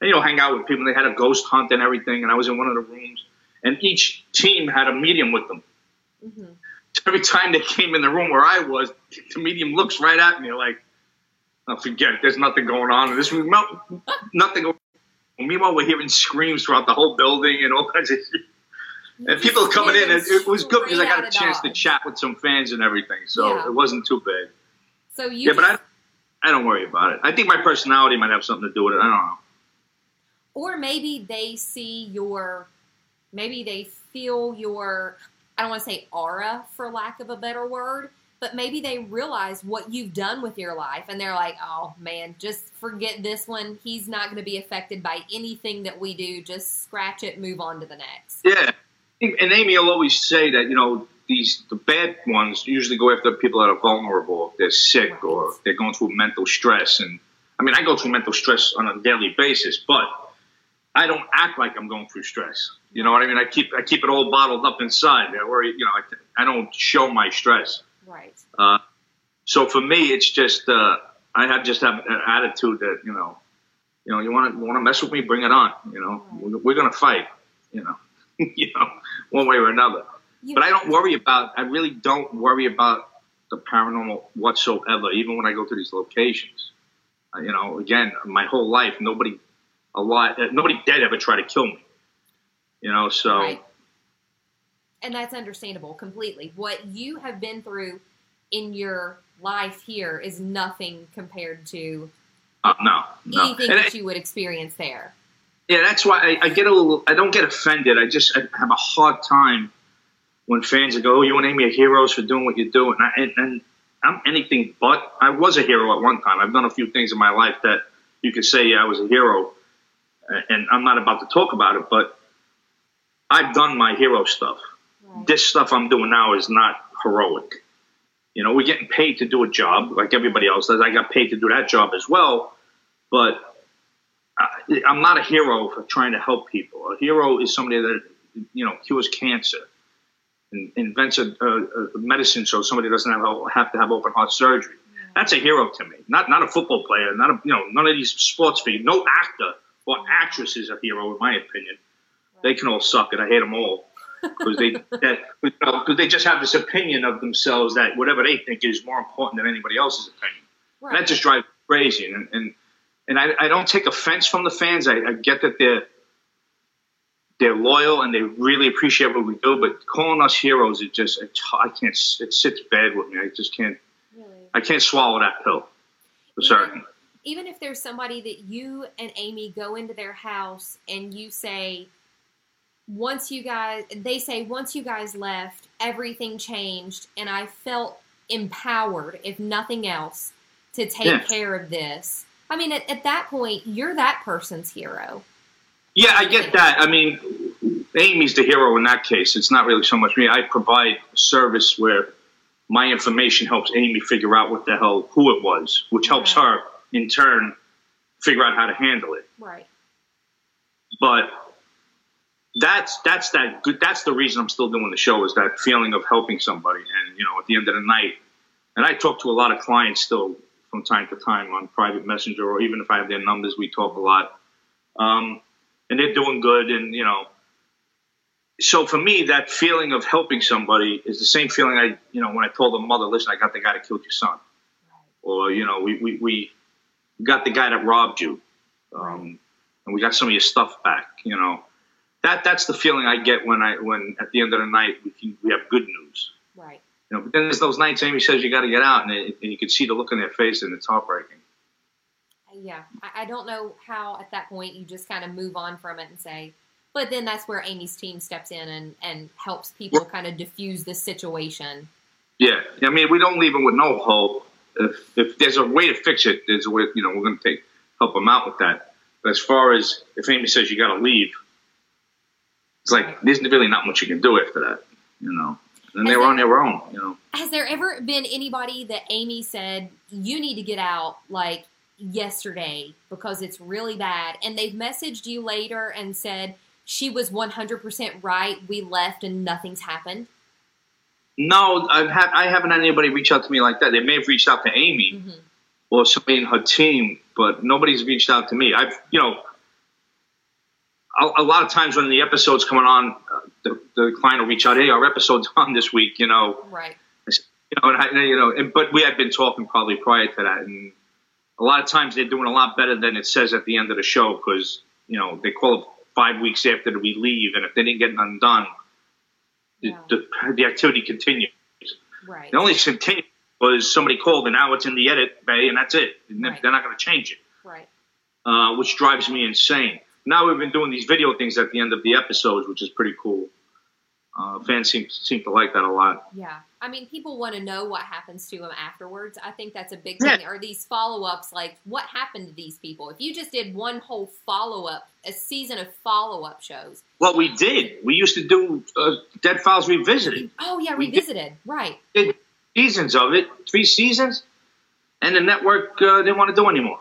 and you know hang out with people. They had a ghost hunt and everything, and I was in one of the rooms, and each team had a medium with them. hmm Every time they came in the room where I was, the medium looks right at me like, oh, forget it. There's nothing going on in this room. No, nothing. going on. Meanwhile, we're hearing screams throughout the whole building and all kinds of shit. And people coming in. And it was good because I got a chance to chat with some fans and everything. So Yeah. it wasn't too bad. So you Yeah, but I, I don't worry about it. I think my personality might have something to do with it. I don't know. or maybe they see your maybe they feel your i don't want to say aura for lack of a better word but maybe they realize what you've done with your life and they're like oh man just forget this one he's not going to be affected by anything that we do just scratch it move on to the next Yeah. And Amy will always say that, you know, these the bad ones usually go after people that are vulnerable, they're sick or they're going through mental stress. And I mean, I go through mental stress on a daily basis, but I don't act like I'm going through stress. You know what I mean? I keep I keep it all bottled up inside. I worry, you know, I, I don't show my stress. Right. Uh, so for me, it's just uh, I have just have an attitude that you know, you know, you want to want to mess with me, bring it on. You know, we're, we're gonna fight. You know, you know, one way or another. You But I don't worry about. I really don't worry about the paranormal whatsoever. Even when I go to these locations, uh, you know, again, my whole life, nobody alive, uh, nobody dead ever tried to kill me. You know, so Right. And that's understandable completely. What you have been through in your life here is nothing compared to uh, no, no. anything And I- that you would experience there. Yeah, that's why I, I get a little. I don't get offended. I just I have a hard time when fans go, "Oh, you and Amy are heroes for doing what you do," and, I, and, and I'm anything but. I was a hero at one time. I've done a few things in my life that you could say, "Yeah, I was a hero," and I'm not about to talk about it, but I've done my hero stuff. This stuff I'm doing now is not heroic. You know, we're getting paid to do a job like everybody else does. I got paid to do that job as well, but I'm not a hero for trying to help people. A hero is somebody that you know cures cancer and invents a, a, a medicine so somebody doesn't have, have to have open heart surgery. That's a hero to me. Not not a football player. Not a, you know none of these sports figures. No actor or actress is a hero in my opinion. They can all suck it. I hate them all because they that you know, 'cause they just have this opinion of themselves that whatever they think is more important than anybody else's opinion. And that just drives me crazy. And and, and I, I don't take offense from the fans. I, I get that they're they're loyal and they really appreciate what we do. But calling us heroes, it just it, I can't. It sits bad with me. I just can't. Really? I can't swallow that pill for certain. even if there's somebody that you and Amy go into their house and you say, once you guys, they say, once you guys left, everything changed, and I felt empowered, if nothing else, to take Yeah. care of this. I mean, at, at that point, you're that person's hero. Yeah, I get that. I mean, Amy's the hero in that case. It's not really so much me. I provide a service where my information helps Amy figure out what the hell who it was, which helps her in turn figure out how to handle it. Right. But that's that's that good. That's the reason I'm still doing the show is that feeling of helping somebody. And you know, at the end of the night, and I talk to a lot of clients still from time to time on private messenger, or even if I have their numbers, we talk a lot. Um, and they're doing good, and you know. So for me, that feeling of helping somebody is the same feeling I, you know, when I told the mother, "Listen, I got the guy that killed your son," or you know, we we, we got the guy that robbed you, um, and we got some of your stuff back. You know, that that's the feeling I get when I when at the end of the night we can, we have good news. Right. You know, but then there's those nights Amy says you got to get out, and, it, and you can see the look in their face, and it's heartbreaking. Yeah. I, I don't know how at that point you just kind of move on from it and say, but then that's where Amy's team steps in and, and helps people kind of diffuse this situation. Yeah, I mean, we don't leave them with no hope. If, if there's a way to fix it, there's a way. You know, we're going to take help them out with that. But as far as if Amy says you got to leave, it's like there's really not much you can do after that. You know, and they're on their own. You know. Has there ever been anybody that Amy said you need to get out like yesterday because it's really bad, and they've messaged you later and said she was 100% right, we left and nothing's happened? No, I've had I haven't had anybody reach out to me like that. They may have reached out to Amy mm-hmm. or somebody in her team, but nobody's reached out to me. I've you know a, a lot of times when the episode's coming on, the, the client will reach out, "Hey, our episode's on this week," you know. Right. You know, and I, you know, and, but we had been talking probably prior to that, and a lot of times they're doing a lot better than it says at the end of the show because you know they call it five weeks after we leave, and if they didn't get none done, the, the, the activity continues. Right. The only continue was somebody called, and now it's in the edit bay, and that's it. And they're- They're not going to change it, Right. uh, which drives me insane. Now we've been doing these video things at the end of the episodes, which is pretty cool. Uh, fans seem seem to like that a lot. Yeah. I mean, people want to know what happens to them afterwards. I think that's a big Yeah. thing. Are these follow ups like what happened to these people? If you just did one whole follow up, a season of follow up shows. Well, we did. We used to do uh, Dead Files Revisited. Oh, yeah, We did. revisited. Right. Did seasons of it, three seasons, and the network uh, didn't want to do anymore.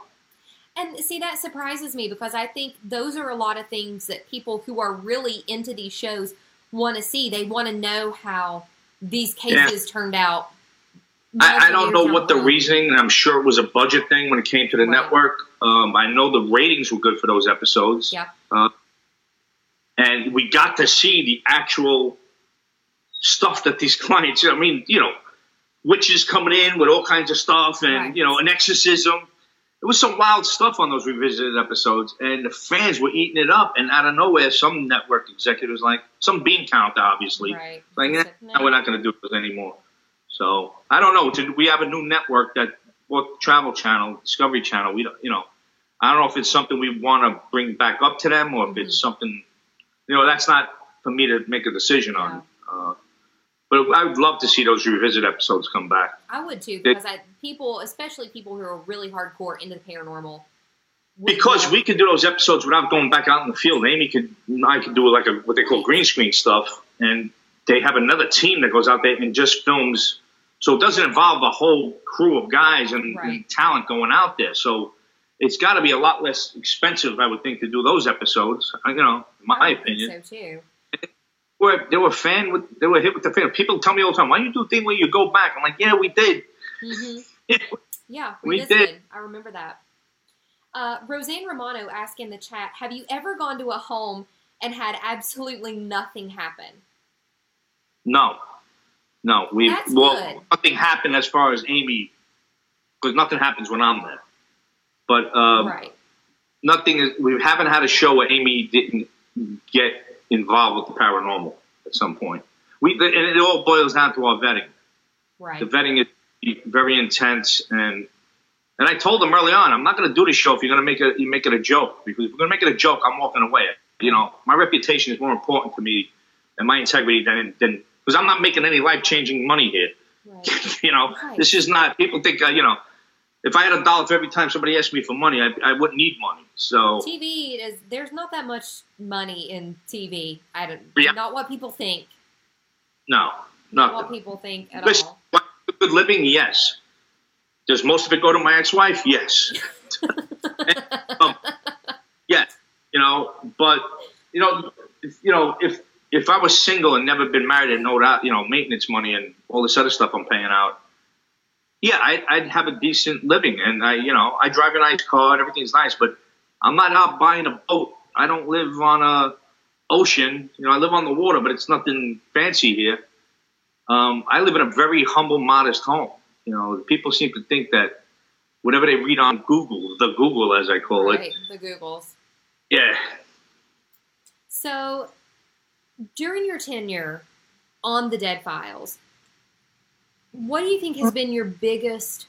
And see, that surprises me because I think those are a lot of things that people who are really into these shows want to see. They want to know how these cases turned out. I, I don't know what the reasoning. I'm sure it was a budget thing when it came to the Right. network. Um, I know the ratings were good for those episodes. Yeah. Uh, and we got to see the actual stuff that these clients. I mean, you know, witches coming in with all kinds of stuff, and Right. you know, an exorcism. It was some wild stuff on those revisited episodes, and the fans were eating it up. And out of nowhere, some network executives, like some bean counter, obviously, Right. like, eh, no, we're not going to do this anymore. So I don't know. We have a new network that, well, Travel Channel, Discovery Channel. We don't, you know, I don't know if it's something we want to bring back up to them or if it's something, you know, that's not for me to make a decision on. But I would love to see those revisit episodes come back. I would too because I people, especially people who are really hardcore into the paranormal, Because we could do those episodes without going back out in the field. Amy could, I could do like a what they call green screen stuff, and they have another team that goes out there and just films. So it doesn't involve a whole crew of guys and, Right. and talent going out there. So it's got to be a lot less expensive, I would think, to do those episodes. You know, in my I would think opinion. so too. Were they were fan with they were hit with the fan. People tell me all the time, "Why you do a thing where you go back?" I'm like, "Yeah, we did." hmm Yeah, We revisited. did. I remember that. Uh, Roseanne Romano asked in the chat, "Have you ever gone to a home and had absolutely nothing happen?" No, no. We That's well, good. nothing happened as far as Amy, because nothing happens when I'm there. But um, right. nothing is. We haven't had a show where Amy didn't get involved with the paranormal at some point. We and it all boils down to our vetting. Right. The vetting is very intense, and and I told them early on, I'm not going to do this show if you're going to make it you make it a joke because if we're going to make it a joke, I'm walking away. You know, my reputation is more important to me and my integrity than than because I'm not making any life changing money here. Right. you know, Right. this is not. People think uh, you know, if I had a dollar for every time somebody asked me for money, I, I wouldn't need money. So TV is there's not that much money in TV. I don't Yeah. not what people think. no, Not what people think at Listen, all. good living, yes. Does most of it go to my ex-wife? Yes. um, yeah, you know, but you know, if, you know, if if I was single and never been married and know that, you know, maintenance money and all this other stuff I'm paying out, yeah, I, I'd have a decent living, and I, you know, I drive a nice car and everything's nice, but I'm not out buying a boat. I don't live on a ocean. You know, I live on the water, but it's nothing fancy here. Um, I live in a very humble, modest home. You know, people seem to think that whatever they read on Google, the Google as I call it, the Googles. yeah, So, during your tenure on the Dead Files, what do you think has been your biggest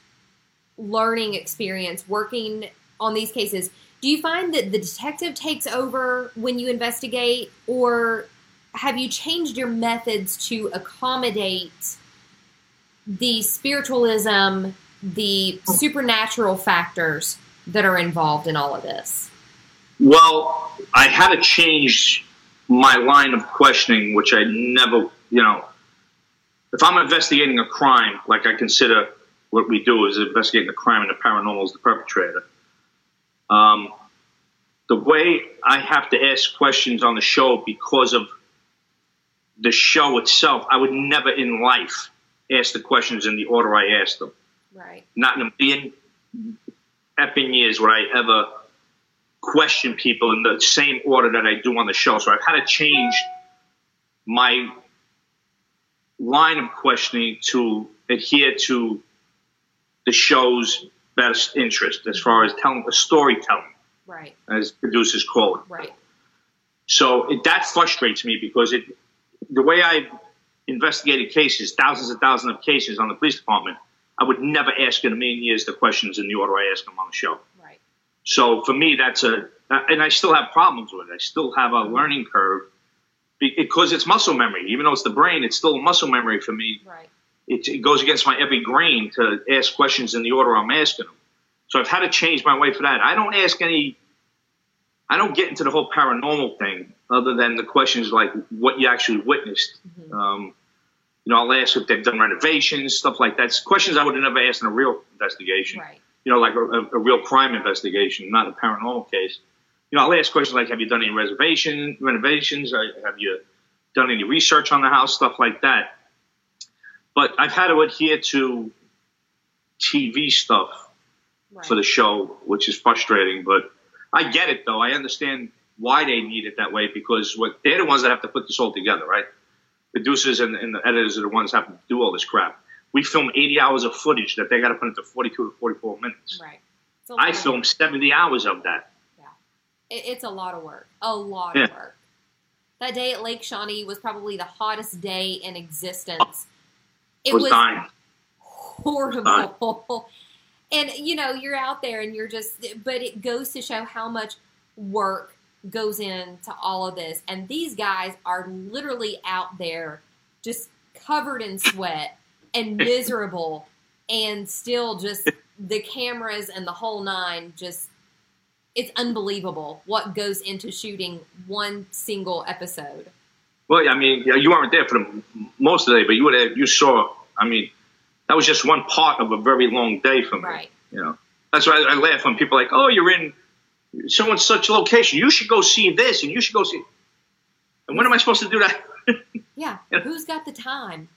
learning experience working on these cases? Do you find that the detective takes over when you investigate, or have you changed your methods to accommodate the spiritualism, the supernatural factors that are involved in all of this? Well, I had to change my line of questioning, which I never, you know, if I'm investigating a crime, like I consider what we do is investigating a crime and the paranormal is the perpetrator. Um, the way I have to ask questions on the show because of the show itself, I would never in life ask the questions in the order I asked them Right. not in a million effing years would I ever question people in the same order that I do on the show. So I've had to change my line of questioning to adhere to the show's best interest as far as telling the storytelling, Right. as producers call it. Right. So it, that frustrates me because it, the way I investigated cases, thousands and thousands of cases on the police department, I would never ask in a million years the questions in the order I ask them on the show. Right. So for me, that's a, and I still have problems with it. I still have a learning curve because it's muscle memory. Even though it's the brain, it's still muscle memory for me. Right. It, it goes against my every grain to ask questions in the order I'm asking them. So I've had to change my way for that. I don't ask any. I don't get into the whole paranormal thing, other than the questions like what you actually witnessed. Um, you know, I'll ask if they've done renovations, stuff like that. It's questions I would have never asked in a real investigation. Right. You know, like a, a, a real crime investigation, not a paranormal case. You know, I'll ask questions like, "Have you done any reservation renovations? Uh, Have you done any research on the house? Stuff like that." But I've had to adhere to TV stuff Right. for the show, which is frustrating. But I get it, though. I understand why they need it that way because what they're the ones that have to put this all together, right? Producers and, and the editors are the ones that have to do all this crap. We film 80 hours of footage that they got to put into 42 to 44 minutes. right. I filmed 70 hours of that. It, it's a lot of work. A lot Yeah. of work. That day at Lake Shawnee was probably the hottest day in existence. It was, was dying. horrible. and you know, you're out there and you're just but it goes to show how much work goes into all of this. And these guys are literally out there just covered in sweat and miserable and still just the cameras and the whole nine just it's unbelievable what goes into shooting one single episode. Well, I mean, you weren't there for the most of the day, but you would have, you saw. I mean, that was just one part of a very long day for me. Right. You know, that's why I, I laugh when people are like, "Oh, you're in so and such location. You should go see this, and you should go see." And when am I supposed to do that? Yeah. Yeah. Who's got the time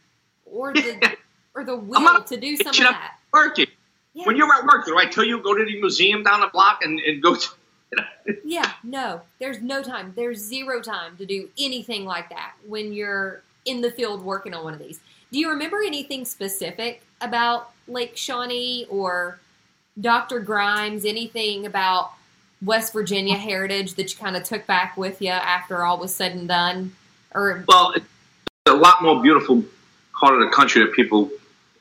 or the or the will not to do some of that? working. Yeah. When you're at work, do I tell you go to the museum down the block and, and go? To, Yeah, no. There's no time. There's zero time to do anything like that when you're in the field working on one of these. Do you remember anything specific about Lake Shawnee or Dr. Grimes? Anything about West Virginia heritage that you kind of took back with you after all was said and done? Or well, it's a lot more beautiful part of the country that people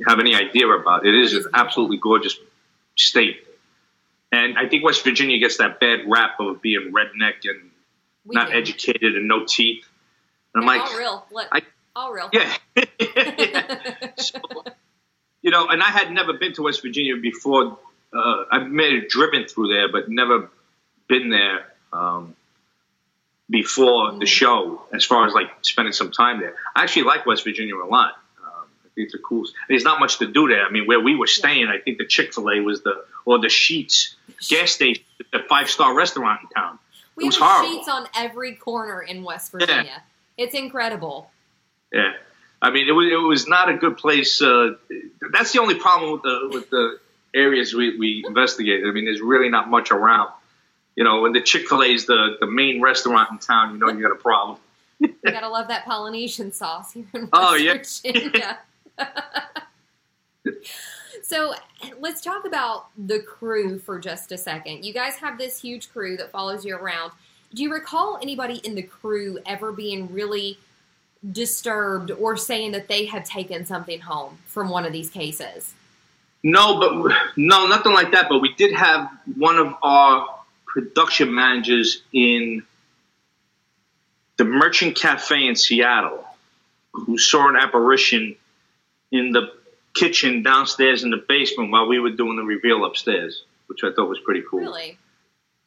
have any idea about. It is an absolutely gorgeous state, and I think West Virginia gets that bad rap of being redneck and we not do. educated and no teeth. And I'm like, all real. Look, I- all real. yeah. So, you know, and I had never been to West Virginia before. Uh, I've made a driven through there, but never been there um, before the show. As far as like spending some time there, I actually like West Virginia a lot. It's a cool. There's not much to do there. I mean, where we were staying, I think the Chick Fil A was the or the Sheetz gas station, the five star restaurant in town. we it was have horrible. Sheetz on every corner in West Virginia. It's incredible. Yeah, I mean, it was it was not a good place. Uh, that's the only problem with the with the areas we, we investigated. I mean, there's really not much around. You know, when the Chick Fil A is the the main restaurant in town, you know you got a problem. You gotta love that Polynesian sauce here in West Oh, yeah. Virginia. so let's talk about the crew for just a second. You guys have this huge crew that follows you around. Do you recall anybody in the crew ever being really disturbed or saying that they had taken something home from one of these cases? No, but no, nothing like that. But we did have one of our production managers in the Merchant Cafe in Seattle who saw an apparition in the kitchen downstairs in the basement while we were doing the reveal upstairs, which I thought was pretty cool. Really?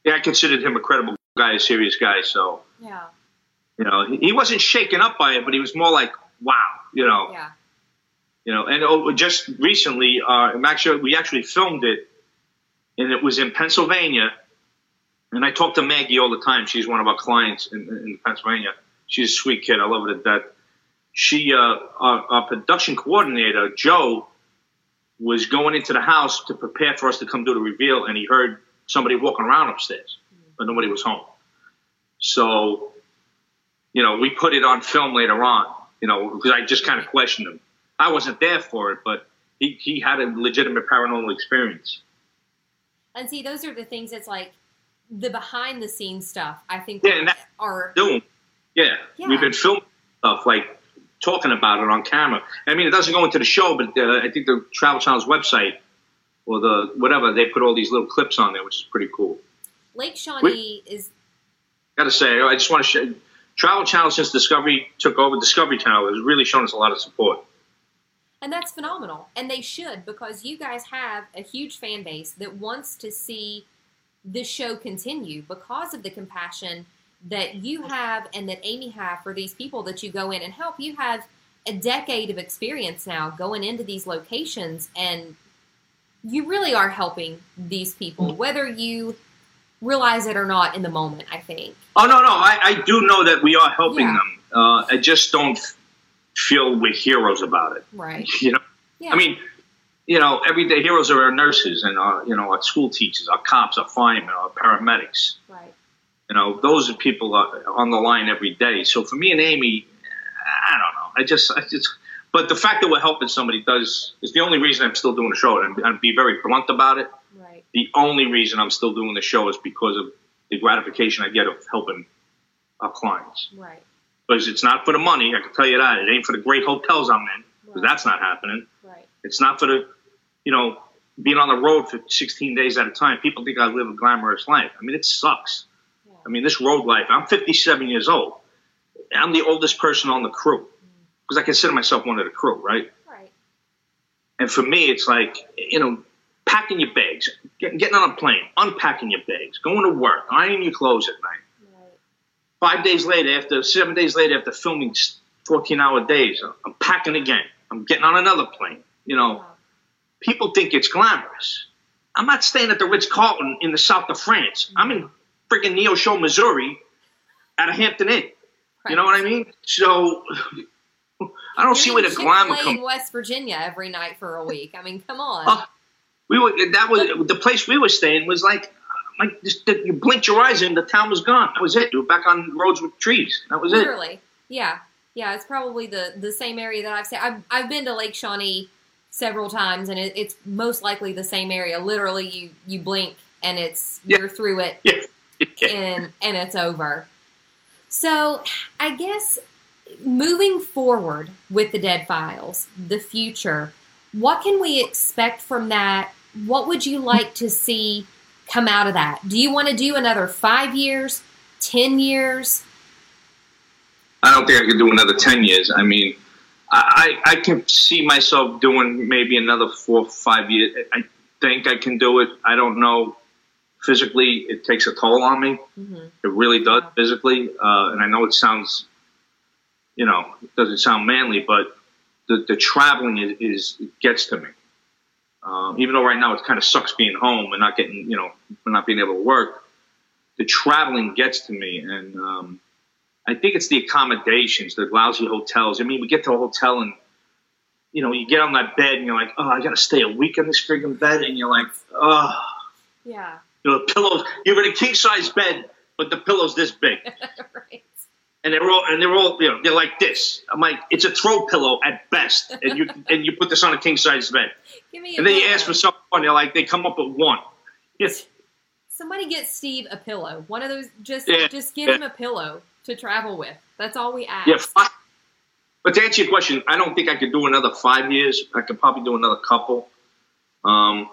Yeah, I considered him a credible guy, a serious guy. So, Yeah. you know, he- he wasn't shaken up by it, but he was more like, wow, you know. Yeah. You know, and oh, just recently, uh, actually we actually filmed it, and it was in Pennsylvania. And I talk to Maggie all the time. She's one of our clients in, in Pennsylvania. She's a sweet kid. I love her to death. She, uh, our, our production coordinator, Joe, was going into the house to prepare for us to come do the reveal, and he heard somebody walking around upstairs, but nobody was home. So, you know, we put it on film later on, you know, because I just kind of questioned him. I wasn't there for it, but he, he had a legitimate paranormal experience. And see, those are the things that's like the behind the scenes stuff. I think Yeah, are Doing, yeah, Yeah. we've been filming stuff like talking about it on camera. I mean, it doesn't go into the show, but uh, I think the Travel Channel's website or the whatever they put all these little clips on there, which is pretty cool. Lake Shawnee is Got to say, I just want to share. Travel Channel since Discovery took over, Discovery Channel has really shown us a lot of support. And that's phenomenal. And they should because you guys have a huge fan base that wants to see the show continue because of the compassion that you have and that Amy have for these people that you go in and help. You have a decade of experience now going into these locations and you really are helping these people, whether you realize it or not in the moment, I think. Oh, no, no. I, I do know that we are helping Yeah. them. Uh, I just don't feel we're heroes about it. Right. You know, Yeah. I mean, you know, everyday heroes are our nurses and our, you know, our school teachers, our cops, our firemen, our paramedics. right. You know, those are people on the line every day. So for me and Amy, I don't know. I just, I just, but the fact that we're helping somebody does is the only reason I'm still doing the show. And I'd be very blunt about it. Right. The only reason I'm still doing the show is because of the gratification I get of helping our clients. Right. Because it's not for the money, I can tell you that. It ain't for the great hotels I'm in, because Right. that's not happening. Right. It's not for the, you know, being on the road for 16 days at a time. People think I live a glamorous life. I mean, it sucks. I mean, this road life. I'm 57 years old. I'm the oldest person on the crew because I consider myself one of the crew, right? Right. And for me, it's like you know, packing your bags, getting, on a plane, unpacking your bags, going to work, ironing your clothes at night. Right. Five days later, after seven days later, after filming 14 hour days, I'm packing again. I'm getting on another plane. You know, Wow. people think it's glamorous. I'm not staying at the Ritz Carlton in the south of France. I'm in freaking Neosho, Missouri, at a Hampton Inn. You know what I mean? So I don't see where the glamour comes. West Virginia every night for a week. I mean, come on. Oh, we were that was the place we were staying was like like just you blinked your eyes and the town was gone. That was it. You were back on roads with trees. That was it. Literally. Yeah. Yeah, it's probably the, the same area that I've said. I've, I've been to Lake Shawnee several times, and it, it's most likely the same area. Literally, you, you blink, and it's Yeah. you're through it, Yeah. And and it's over. So, I guess moving forward with the Dead Files, the future, what can we expect from that? What would you like to see come out of that? Do you want to do another five years, ten years? I don't think I could do another ten years. I mean, I I I can see myself doing maybe another four or five years. I think I can do it. I don't know. Physically, it takes a toll on me. Mm-hmm. It really does Wow. physically, uh, and I know it sounds, you know, it doesn't sound manly, but the, the traveling is, is it gets to me. Um, even though right now it kind of sucks being home and not getting, you know, not being able to work, the traveling gets to me, and um, I think it's the accommodations, the lousy hotels. I mean, we get to a hotel and. You know, you get on that bed and you're like, oh, I got to stay a week in this friggin' bed, and you're like, oh, Yeah. You know, pillows. You're in a king size bed, but the pillow's this big right. and they're all and they're all you know they're like this. I'm like it's a throw pillow at best, and you and you put this on a king size bed, Give me a and then you ask for something, they're like they come up with one. Yes, Somebody get Steve a pillow. One of those. Just Yeah, just give yeah. him a pillow to travel with. That's all we ask. yeah. fi- But to answer your question, I don't think I could do another five years. I could probably do another couple. Um,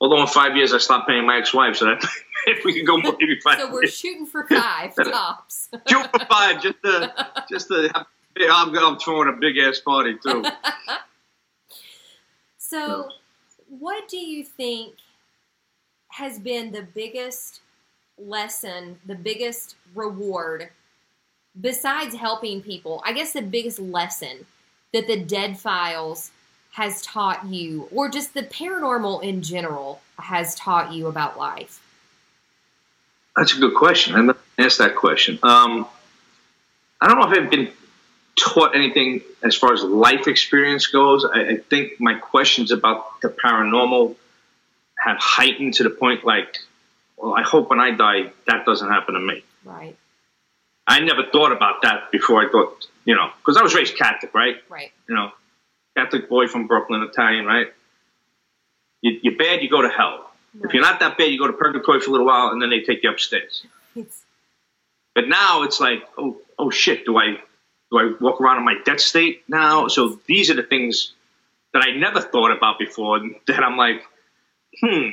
although in five years I stopped paying my ex-wife, so that if we could go more, maybe five. So we're years. shooting for five tops. Shoot for five, just to just to. I'm, I'm throwing a big ass party too. So, what do you think has been the biggest lesson, the biggest reward, besides helping people? I guess the biggest lesson that the Dead Files has taught you, or just the paranormal in general has taught you about life? That's a good question. I'm going to ask that question. Um, I don't know if I've been taught anything as far as life experience goes. I, I think my questions about the paranormal have heightened to the point like, well, I hope when I die that doesn't happen to me. Right, I never thought about that before I thought, you know, because I was raised Catholic, right? right, You know, Catholic boy from Brooklyn, Italian, right? You, you're bad, you go to hell. If you're not that bad, you go to purgatory for a little while, and then they take you upstairs. It's, But now it's like, oh, oh shit, do I do I walk around in my death state now? So these are the things that I never thought about before. That I'm like, hmm,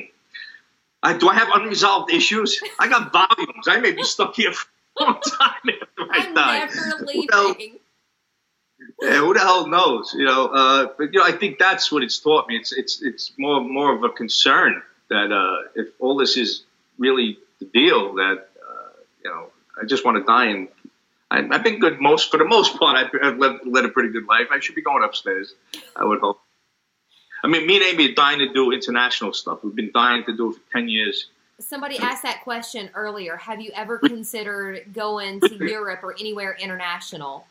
I, do I have unresolved issues? I got volumes. I may be stuck here for a long time after I I'm die. never Who the hell- leaving. Yeah, who the hell knows? You know, uh, but you know, I think that's what it's taught me. It's it's it's more more of a concern that uh, if all this is really the deal, that uh, you know, I just want to die and. I, I've been good most for the most part. I've, I've led, led a pretty good life. I should be going upstairs. I would hope. I mean, me and Amy are dying to do international stuff. We've been dying to do it for ten years. Somebody asked that question earlier. Have you ever considered going to Europe or anywhere international?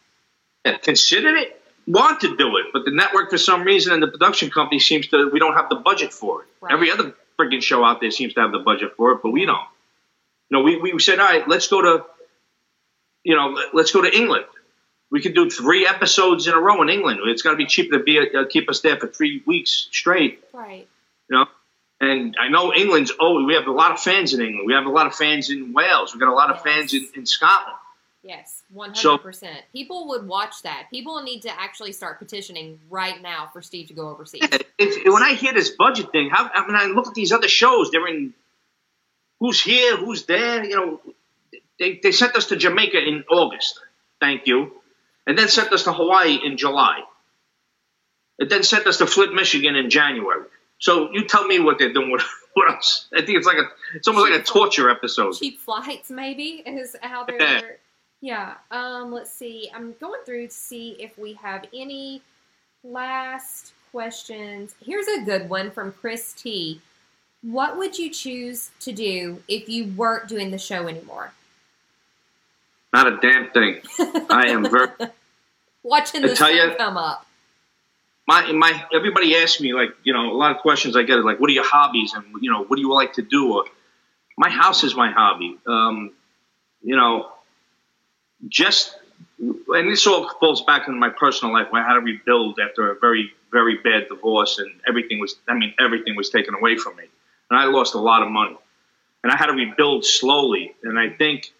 Yeah, considered it, want to do it, but the network for some reason and the production company seems to we don't have the budget for it. Right. Every other freaking show out there seems to have the budget for it, but we don't. You know, we, we said, all right, let's go to, you know, let- let's go to England. We could do three episodes in a row in England. It's got to be cheaper to be uh, keep us there for three weeks straight. Right. You know, and I know England's. Oh, we have a lot of fans in England. We have a lot of fans in Wales. We got a lot of Yes. fans in, in Scotland. Yes, hundred percent. People would watch that. People need to actually start petitioning right now for Steve to go overseas. It's, when I hear this budget thing, how, I mean, I look at these other shows. They're in who's here, who's there. You know, they, they sent us to Jamaica in August. Thank you, and then sent us to Hawaii in July. It then sent us to Flint, Michigan in January. So you tell me what they're doing with, with us. I think it's like a, it's almost like a torture episode. Cheap flights, maybe, is how they're. Yeah. Um. Let's see. I'm going through to see if we have any last questions. Here's a good one from Chris T. What would you choose to do if you weren't doing the show anymore? Not a damn thing. I am very. Watching the tell ya- come up. my my everybody asks me like you know a lot of questions I get like what are your hobbies and you know what do you like to do or my house is my hobby um, you know just and this all falls back into my personal life I had to rebuild after a very very bad divorce and everything was I mean everything was taken away from me. And I lost a lot of money. And I had to rebuild slowly. And I think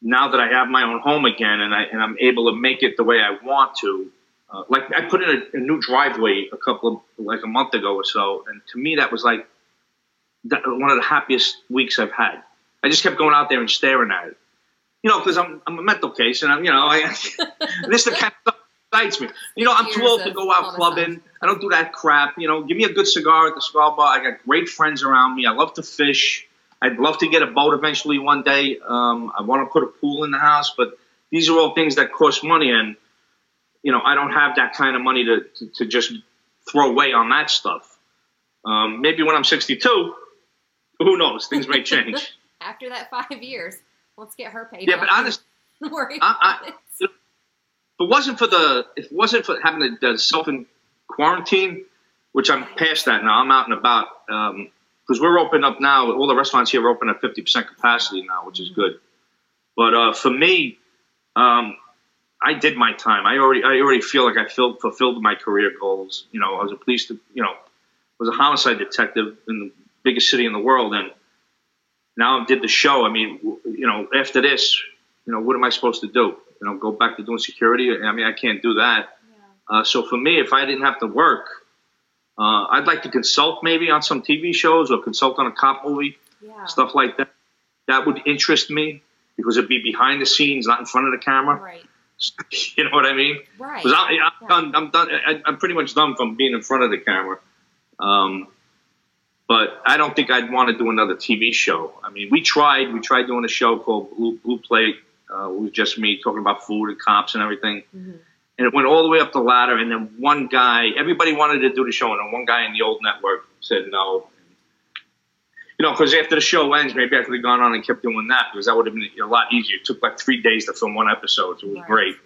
now that I have my own home again and I and I'm able to make it the way I want to uh, like I put in a, a new driveway a couple of like a month ago or so, and to me that was like that, one of the happiest weeks I've had. I just kept going out there and staring at it, you know, because I'm I'm a mental case, and I'm you know I this is the kind of stuff that excites me. You know, I'm too old to go out clubbing. I don't do that crap. You know, give me a good cigar at the cigar bar. I got great friends around me. I love to fish. I'd love to get a boat eventually one day. Um, I want to put a pool in the house, but these are all things that cost money and you know, I don't have that kind of money to, to, to just throw away on that stuff. Um, maybe when I'm 62, who knows? Things may change. After that five years, let's get her paid. yeah, but honestly, worry I- I- it. if it wasn't for the, if it wasn't for having to uh, self quarantine, which I'm past that now, I'm out and about. Because we're open up now. All the restaurants here are open at 50% capacity now, which is good. But uh, for me, um, I did my time. I already, I already feel like I filled, fulfilled my career goals. You know, I was a police, you know, was a homicide detective in the biggest city in the world, and now I did the show. I mean, you know, after this, you know, what am I supposed to do? You know, go back to doing security? I mean, I can't do that. Uh, so for me, if I didn't have to work, uh, I'd like to consult maybe on some TV shows or consult on a cop movie, Yeah. stuff like that. That would interest me because it'd be behind the scenes, not in front of the camera. Right. you know what I mean? Right. 'Cause I, I'm done. I'm done. I, I'm pretty much done from being in front of the camera. Um, but I don't think I'd want to do another TV show. I mean, we tried. We tried doing a show called Blue, Blue Plate. Uh, it was just me talking about food and cops and everything. Mhm. And it went all the way up the ladder. And then one guy, everybody wanted to do the show, and then one guy in the old network said no. You know, because after the show ends, maybe I could have gone on and kept doing that because that would have been a lot easier. It took like three days to film one episode. So it was Right. great.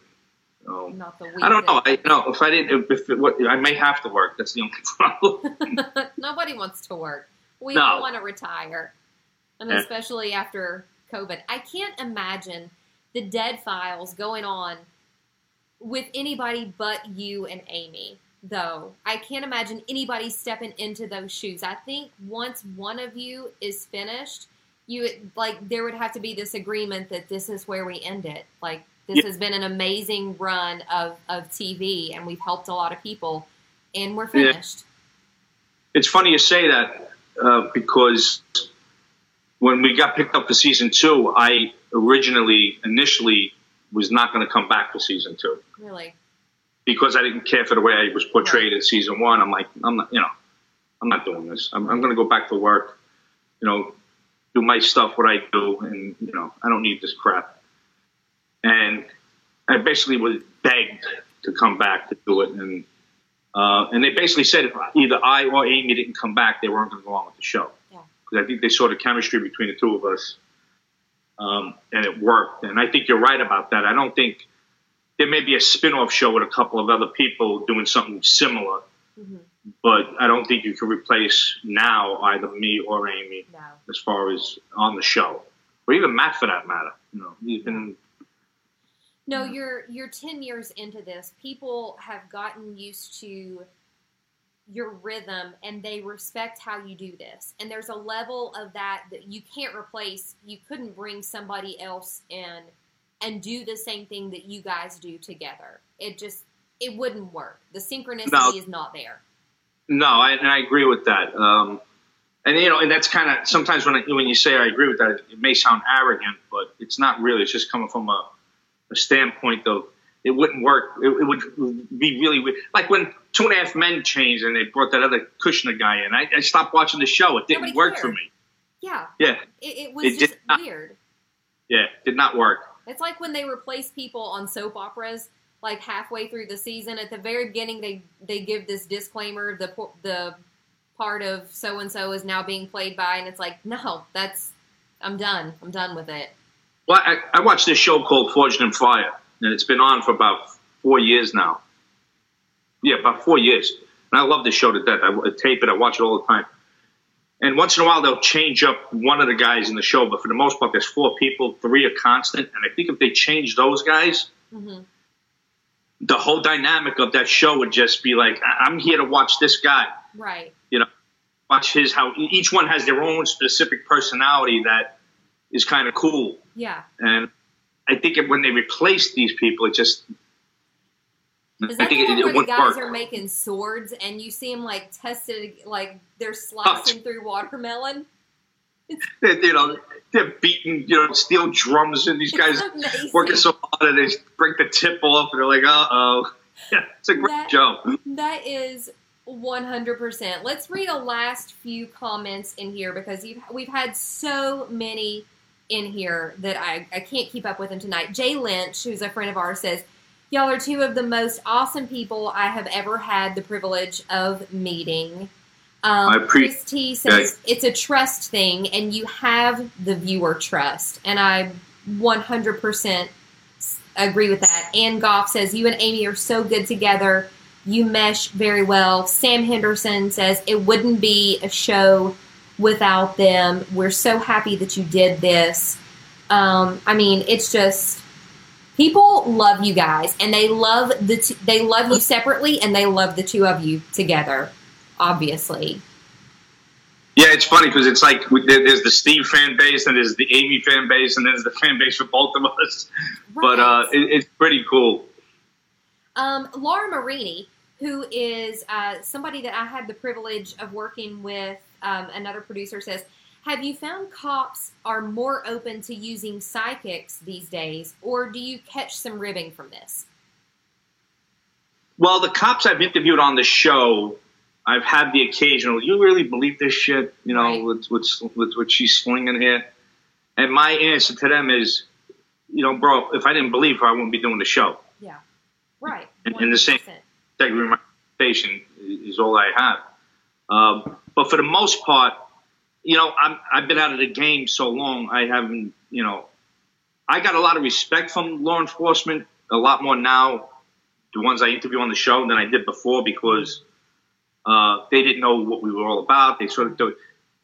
So, Not the week. I don't know. I you know if I didn't, if it, what, I may have to work. That's the only problem. Nobody wants to work. We No. all want to retire, and Yeah. especially after COVID. I can't imagine the dead files going on with anybody but you and Amy. Though I can't imagine anybody stepping into those shoes. I think once one of you is finished, you like there would have to be this agreement that this is where we end it. Like this Yeah. has been an amazing run of of TV, and we've helped a lot of people, and we're Yeah. finished. it's funny you say that uh, because when we got picked up for season two, I originally, initially, was not going to come back for season two Really? because I didn't care for the way I was portrayed Right. in season one. I'm like, I'm not, you know, I'm not doing this. I'm, I'm going to go back to work, you know, do my stuff, what I do, and you know, I don't need this crap. And I basically was begged to come back to do it, and uh, and they basically said if either I or Amy didn't come back, they weren't going to go on with the show. Yeah. Because I think they saw the chemistry between the two of us, um, and it worked. And I think you're right about that. I don't think there may be a spin-off show with a couple of other people doing something similar, Mhm. but I don't think you can replace now either me or Amy No. as far as on the show, or even Matt for that matter. You know, he's been No, you're you're ten years into this. People have gotten used to your rhythm and they respect how you do this. And there's a level of that that you can't replace. You couldn't bring somebody else in and do the same thing that you guys do together. It just it wouldn't work. The synchronicity No. is not there. No, I, and I agree with that. Um, and you know, and that's kind of sometimes when I, when you say I agree with that, it may sound arrogant, but it's not really. It's just coming from a standpoint of it wouldn't work. It, it would be really weird. Like when Two and a Half Men changed and they brought that other Kutcher guy in. I, I stopped watching the show. It didn't Nobody work cared. for me. Yeah. Yeah, It, it was It just not- weird. yeah, did not work. It's like when they replace people on soap operas, like halfway through the season. At the very beginning, they they give this disclaimer: the the part of so and so is now being played by, and it's like, no, that's I'm done. I'm done with it. Well, I, I watched this show called Forged in Fire, and it's been on for about four years now. Yeah, about four years. And I love this show to death. I, I tape it, I watch it all the time. And once in a while, they'll change up one of the guys in the show, but for the most part, there's four people, three are constant. And I think if they change those guys, hmm the whole dynamic of that show would just be like, I- I'm here to watch this guy. Right. You know, watch his how each one has their own specific personality that is kind of cool. Yeah. And I think it, when they replace these people, it just. Is I that the one it, it where the guys work. are making swords and you see them like tested, like they're slicing through watermelon? They- you know, they're beating, you know, steel drums, and these guys working so hard, and they break the tip off, and they're like, uh oh. Yeah, it's a great That-. That is 100%. Let's read a last few comments in here because you've, we've had so many in here that I, I can't keep up with them tonight. Jay Lynch, who's a friend of ours, says, Y'all are two of the most awesome people I have ever had the privilege of meeting. Um, I appre- Chris T says it's a trust thing, and you have the viewer trust, and I 100% agree with that. Ann Goff says you and Amy are so good together. You mesh very well. Sam Henderson says it wouldn't be a show without them. We're so happy that you did this. Um, I mean, it's just people love you guys, and they love the t- they love you separately, and they love the two of you together. Obviously, Yeah, it's funny because it's like there's the Steve fan base, and there's the Amy fan base, and there's the fan base for both of us. But uh, it, it's pretty cool. Um, Laura Marini, who is uh, somebody that I had the privilege of working with, um, another producer says, Have you found cops are more open to using psychics these days, or do you catch some ribbing from this? Well, the cops I've interviewed on the show, I've had the occasional. You really believe this shit? You know, Right. with, with with what she's slinging here. And my answer to them is, you know, bro, if I didn't believe her, I wouldn't be doing the show. Yeah. Right. And- and the same- 100%. Integrity station is all I have. Um, but for the most part, you know, I'm, I've been out of the game so long, I haven't, you know, I got a lot of respect from law enforcement, a lot more now, the ones I interview on the show than I did before because uh, they didn't know what we were all about. They sort of do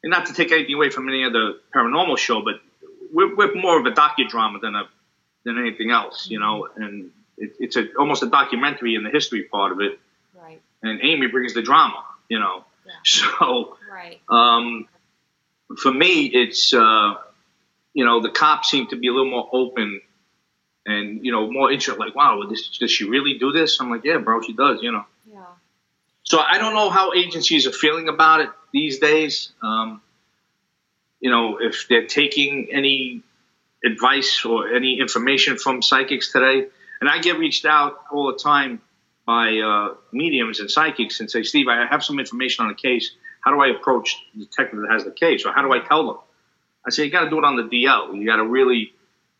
and not to take anything away from any other paranormal show, but we're, we're more of a docudrama than a than anything else, you know. And it, it's a almost a documentary in the history part of it. Right. And Amy brings the drama, you know. Yeah. So Right. um, for me, it's uh, you know the cops seem to be a little more open and you know more interested. Like, wow, this, does she really do this? I'm like, yeah, bro, she does. You know. Yeah. So I don't know how agencies are feeling about it these days. Um, you know, if they're taking any advice or any information from psychics today. And I get reached out all the time by uh, mediums and psychics and say, Steve, I have some information on a case. How do I approach the detective that has the case? Or how do I tell them? I say, you got to do it on the DL. You got to really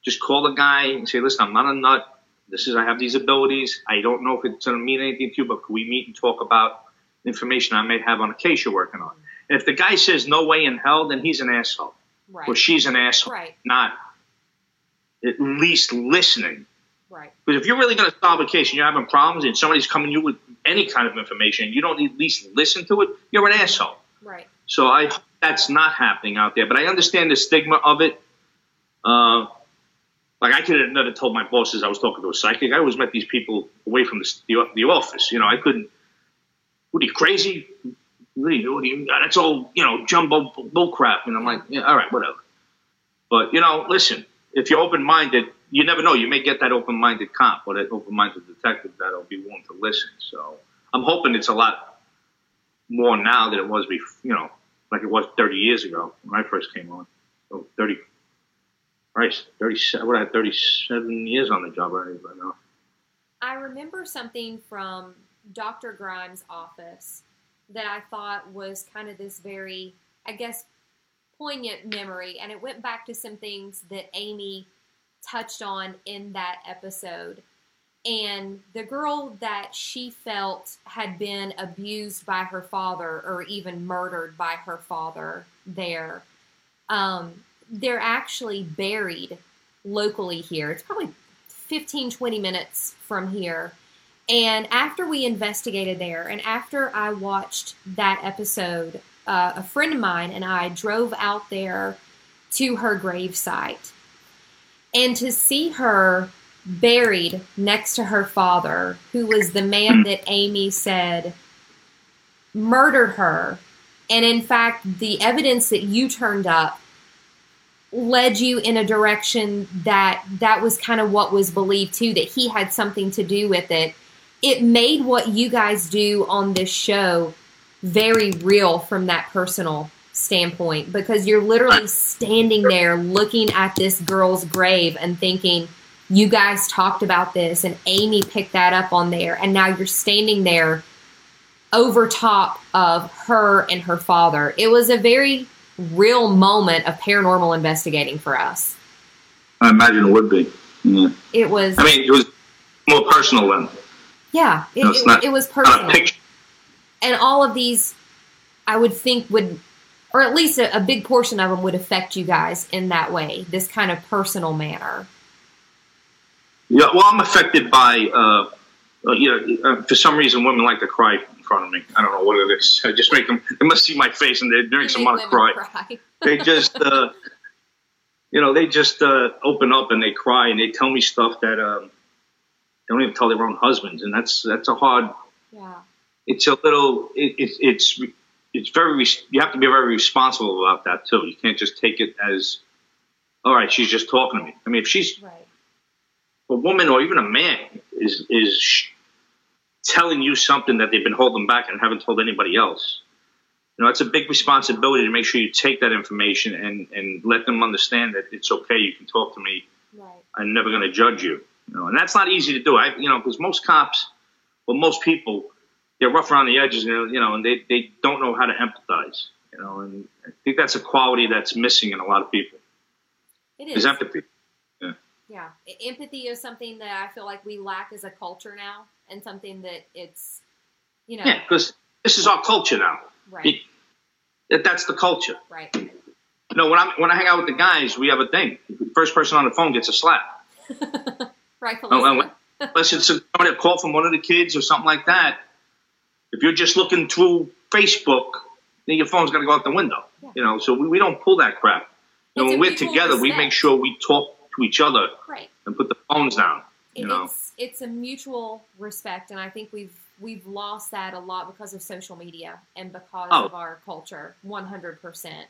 just call the guy and say, listen, I'm not a nut. This is, I have these abilities. I don't know if it's going to mean anything to you, but can we meet and talk about information I may have on a case you're working on? And if the guy says no way in hell, then he's an asshole. Right. Or she's an asshole. Right. Not at least listening. Right. Because if you're really going to solve a case and you're having problems and somebody's coming to you with any kind of information, you don't at least listen to it, you're an asshole. Right. So I that's not happening out there. But I understand the stigma of it. Uh, like I could have never told my bosses I was talking to a psychic. I always met these people away from the, the, the office. You know, I couldn't. What are you crazy? What are you, what you, that's all you know, jumbo bull crap. And I'm like, yeah, all right, whatever. But you know, listen, if you're open minded, you never know. You may get that open minded cop or that open minded detective that'll be willing to listen. So I'm hoping it's a lot more now than it was before. You know, like it was 30 years ago when I first came on. So 30, Christ, 37. What I had 37 years on the job already by now. Uh, I remember something from Dr. Grimes' office that I thought was kind of this very, I guess, poignant memory. And it went back to some things that Amy touched on in that episode. And the girl that she felt had been abused by her father or even murdered by her father there, um, they're actually buried locally here. It's probably 15, 20 minutes from here. And after we investigated there, and after I watched that episode, uh, a friend of mine and I drove out there to her gravesite. And to see her buried next to her father, who was the man that Amy said murdered her. And in fact, the evidence that you turned up led you in a direction that that was kind of what was believed too, that he had something to do with it. It made what you guys do on this show very real from that personal standpoint because you're literally standing there looking at this girl's grave and thinking, you guys talked about this and Amy picked that up on there, and now you're standing there over top of her and her father. It was a very real moment of paranormal investigating for us. I imagine it would be. Yeah. It was. I mean, it was more personal then. Yeah, it, No, it, not- it was personal. and all of these i would think would or at least a, a big portion of them would affect you guys in that way this kind of personal manner Yeah, well, I'm affected by, uh, uh, you know, uh, for some reason, women like to cry in front of me. I don't know what it is. I just make them. They must see my face, and they them Make want to women cry. They just, uh, you know, they just uh, open up and they cry and they tell me stuff that um, they don't even tell their own husbands, and that's that's a hard. yeah It's a little. It, it, it's it's very. You have to be very responsible about that too. You can't just take it as, all right, she's just talking to me. I mean, if she's right a woman or even a man is is telling you something that they've been holding back and haven't told anybody else. You know, it's a big responsibility to make sure you take that information and and let them understand that it's okay. You can talk to me. right I'm never going to judge you. You know, and that's not easy to do. I, you know, because most cops, well, most people, they're rough around the edges. Know, you know, and they they don't know how to empathize. You know, and I think that's a quality that's missing in a lot of people it is is empathy. yeah E- empathy is something that i feel like we lack as a culture now and something that it's you know Yeah, because this is our culture now. right It- that's the culture. right You know, when I when I hang out with the guys, we have a thing. The first person on the phone gets a slap. right Oh? Unless it's a call from one of the kids or something like that. If you're just looking through Facebook, then your phone's got to go out the window. Yeah. You know, so we, we don't pull that crap. You know, when we're together, we make sure we talk to each other right and put the phones down. You know, it's it's a mutual respect and i think we've we've lost that a lot because of social media and because Oh. of our culture 100%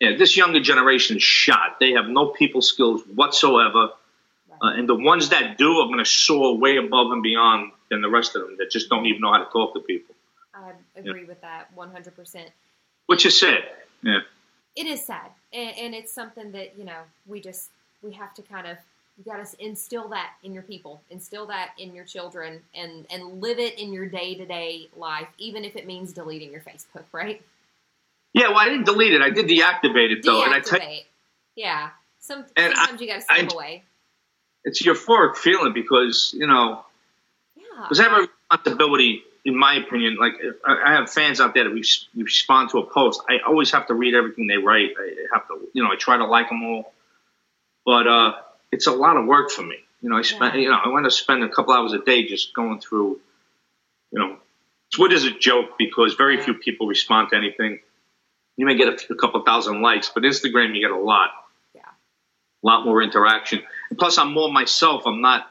yeah, this younger generation is shot. They have no people skills whatsoever. Uh, and the ones that do are going to soar way above and beyond than the rest of them that just don't even know how to talk to people, i agree with that 100% which is sad. Yeah. it is sad and, and it's something that you know we just we have to kind of you got to instill that in your people, instill that in your children, and and live it in your day to day life, even if it means deleting your Facebook, right? Yeah, well, I didn't delete it. I did deactivate it though, and I you, Yeah. Some, And I- sometimes you got to step I- away. it's a euphoric feeling because you know Yeah. Because I have a responsibility, in my opinion. Like, if I have fans out there that res- respond to a post. I always have to read everything they write. I have to, you know, I try to like them all. But uh, it's a lot of work for me. You know, I spend, Yeah. you know, I want to spend a couple hours a day just going through, you know, Twitter is a joke because very few people respond to anything. You may get a, few- a couple thousand likes, but Instagram you get a lot. Yeah. A lot more interaction. And plus, I'm more myself. I'm not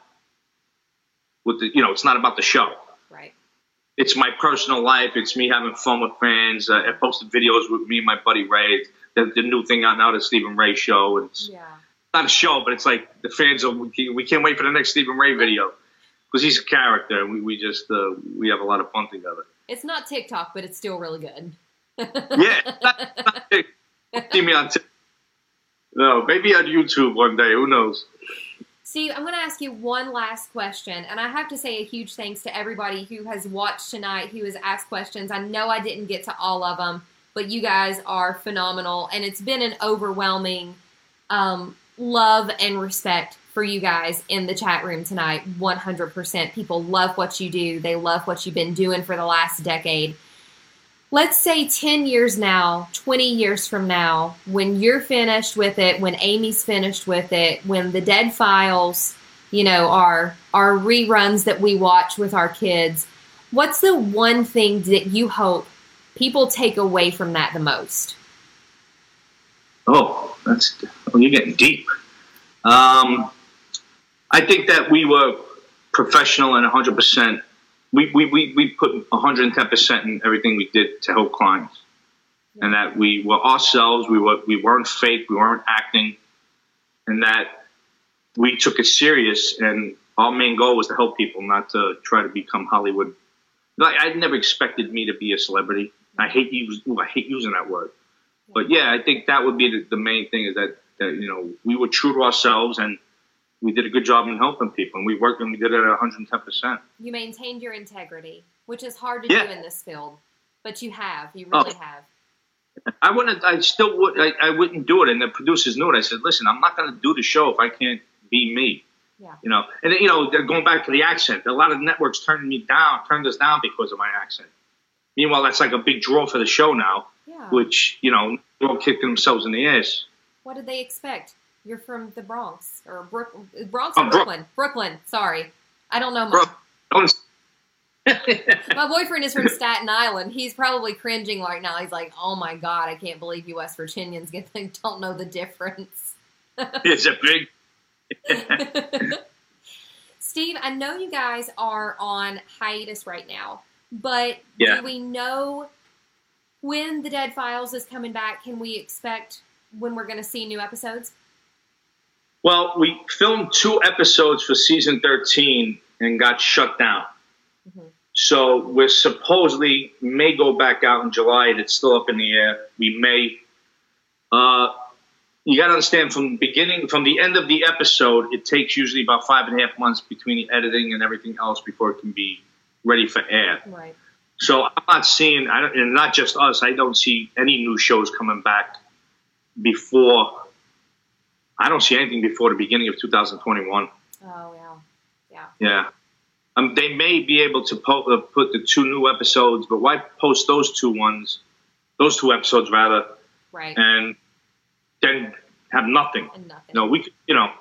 with the, you know, it's not about the show Right. It's my personal life. It's me having fun with fans. Uh, I posted videos with me and my buddy Ray. The, the new thing out now, the Stephen Ray show. It's Yeah. not a show, but it's like the fans are. We can't- wait for the next Stephen Ray video because he's a character, and we, we just uh, we have a lot of fun together. It's not TikTok, but it's still really good. Yeah, not- not see me on. Tik- No, maybe on YouTube one day. Who knows? Steve, I'm going to ask you one last question, and I have to say a huge thanks to everybody who has watched tonight, who has asked questions. I know I didn't get to all of them, but you guys are phenomenal, and it's been an overwhelming um, love and respect for you guys in the chat room tonight. 100%. People love what you do. They love what you've been doing for the last decade. Let's say 10 years now, 20 years from now, when you're finished with it, when Amy's finished with it, when the Dead Files, you know, are are reruns that we watch with our kids, what's the one thing that you hope people take away from that the most? Oh, that's oh, you're getting deep. Um, I think that we were professional and 100. percent We we we we put 110 percent in everything we did to help clients, and that we were ourselves. We were we weren't fake. We weren't acting, and that we took it serious. And our main goal was to help people, not to try to become Hollywood. Like I never expected me to be a celebrity. I hate use ooh, I hate using that word. But yeah, I think that would be the, the main thing is that, that you know we were true to ourselves and we did a good job in helping people and we worked and we did it at 110 percent. You maintained your integrity, which is hard to Yeah. do in this field, but you have. You Oh. really have. I wouldn't. I still would. I, I wouldn't do it. And the producers knew it. I said, listen, I'm not going to do the show if I can't be me. Yeah. You know, and you know, going back to the accent. A lot of networks turned me down, turned us down because of my accent. Meanwhile, that's like a big draw for the show now, Yeah. which you know, they're all kicking themselves in the ass. What did they expect? You're from the Bronx or Brook, Bronx or Oh, Brook- Brooklyn? Brooklyn. Sorry, I don't know. much. Bro, My boyfriend is from Staten Island. He's probably cringing right now. He's like, "Oh my god, I can't believe you West Virginians get they don't know the difference." it's a big. Steve, I know you guys are on hiatus right now, but Yeah. do we know when the Dead Files is coming back? Can we expect when we're going to see new episodes? Well, we filmed two episodes for season 13 and got shut down. So we're supposedly may go back out in July, it's still up in the air. We may. Uh, you got to understand from the beginning, from the end of the episode, it takes usually about five and a half months between the editing and everything else before it can be ready for air. Right. So I'm not seeing, I don't, and not just us. I don't see any new shows coming back before. I don't see anything before the beginning of 2021. Oh yeah. Yeah. Yeah. Um, they may be able to po- uh, put the two new episodes, but why post those two ones, those two episodes rather, Right. and then have nothing? And nothing. No, we, could- you know,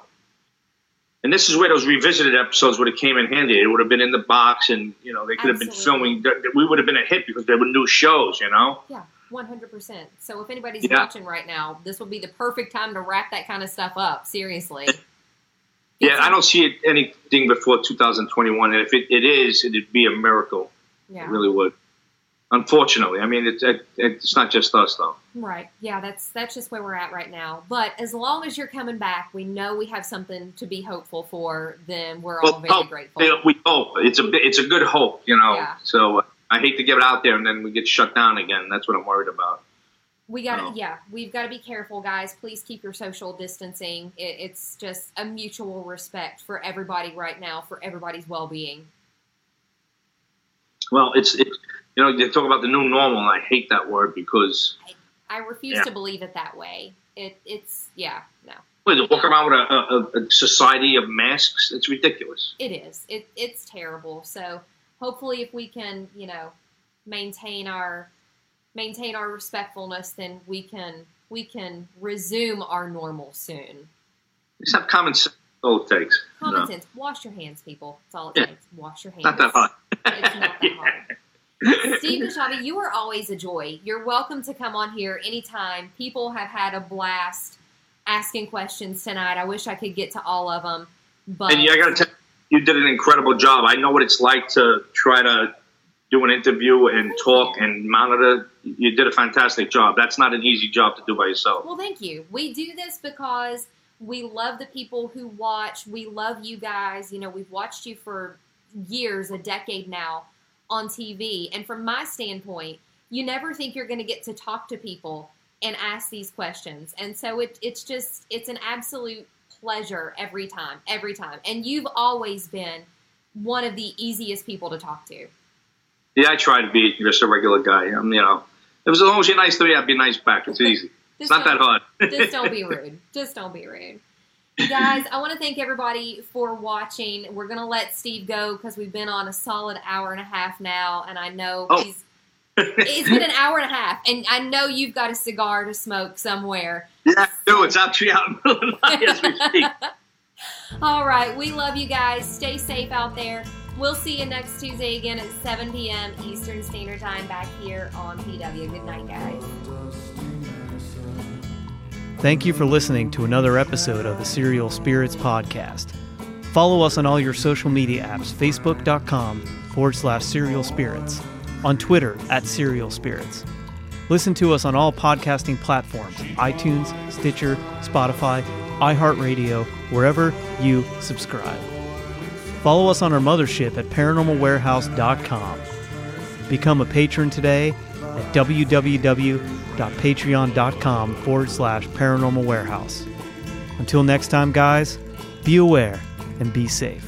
and this is where those revisited episodes would have came in handy. It would have been in the box, and you know, they could have been filming. We would have been a hit because there were new shows. You know. Yeah, one hundred percent. So if anybody's Yeah. watching right now, this will be the perfect time to wrap that kind of stuff up. Seriously. Yeah, I don't see it, anything before 2021, and if it, it is, it'd be a miracle. Yeah. It really would. Unfortunately, I mean, it's it, it's not just us though. Right. Yeah, that's that's just where we're at right now. But as long as you're coming back, we know we have something to be hopeful for. Then we're all very hope. grateful. Yeah, we hope it's a it's a good hope, you know. Yeah. So uh, I hate to get it out there and then we get shut down again. That's what I'm worried about. We got to, yeah, we've got to be careful, guys. Please keep your social distancing. It, it's just a mutual respect for everybody right now, for everybody's well being. Well, it's it's you know they talk about the new normal, and I hate that word because I refuse Yeah. to believe it that way. It, it's, yeah, no, what, walk around with a, a, a society of masks, it's ridiculous. it is. It, it's terrible. So hopefully, if we can, you know, maintain our maintain our respectfulness, then we can we can resume our normal soon. Just have common sense. All it takes. Common No, sense. Wash your hands, people. That's all it Yeah. takes. Wash your hands. Not that hard. It's not that hard. Steve DiSchiavi, you are always a joy. You're welcome to come on here anytime. People have had a blast asking questions tonight. I wish I could get to all of them, but And yeah, I got to tell you, did an incredible job. I know what it's like to try to do an interview and talk and monitor. You did a fantastic job. That's not an easy job to do by yourself. well, thank you. We do this because we love the people who watch. We love you guys. You know, we've watched you for years, a decade now on TV. And from my standpoint, you never think you're going to get to talk to people and ask these questions. And so it, it's just, it's an absolute pleasure every time, every time. And you've always been one of the easiest people to talk to. Yeah, I try to be just a regular guy. I'm, you know, if as long as you're nice to me, I'd be nice back. It's easy. It's not that hard. just don't be rude. Just don't be rude. Guys, I want to thank everybody for watching. We're going to let Steve go because we've been on a solid hour and a half now, and I know Oh. he's. It's been an hour and a half, and I know you've got a cigar to smoke somewhere. yeah, no, it's actually out in the middle of the night as we speak. All right, we love you guys. Stay safe out there. We'll see you next Tuesday again at 7 p.m. Eastern Standard Time back here on PW. Good night, guys. Thank you for listening to another episode of the Serial Spirits Podcast. Follow us on all your social media apps facebook.com forward slash serial spirits, on Twitter at serial spirits. Listen to us on all podcasting platforms iTunes, Stitcher, Spotify, iHeartRadio, wherever you subscribe. Follow us on our mothership at paranormalwarehouse.com. Become a patron today at www.patreon.com forward slash paranormal warehouse. Until next time, guys, be aware and be safe.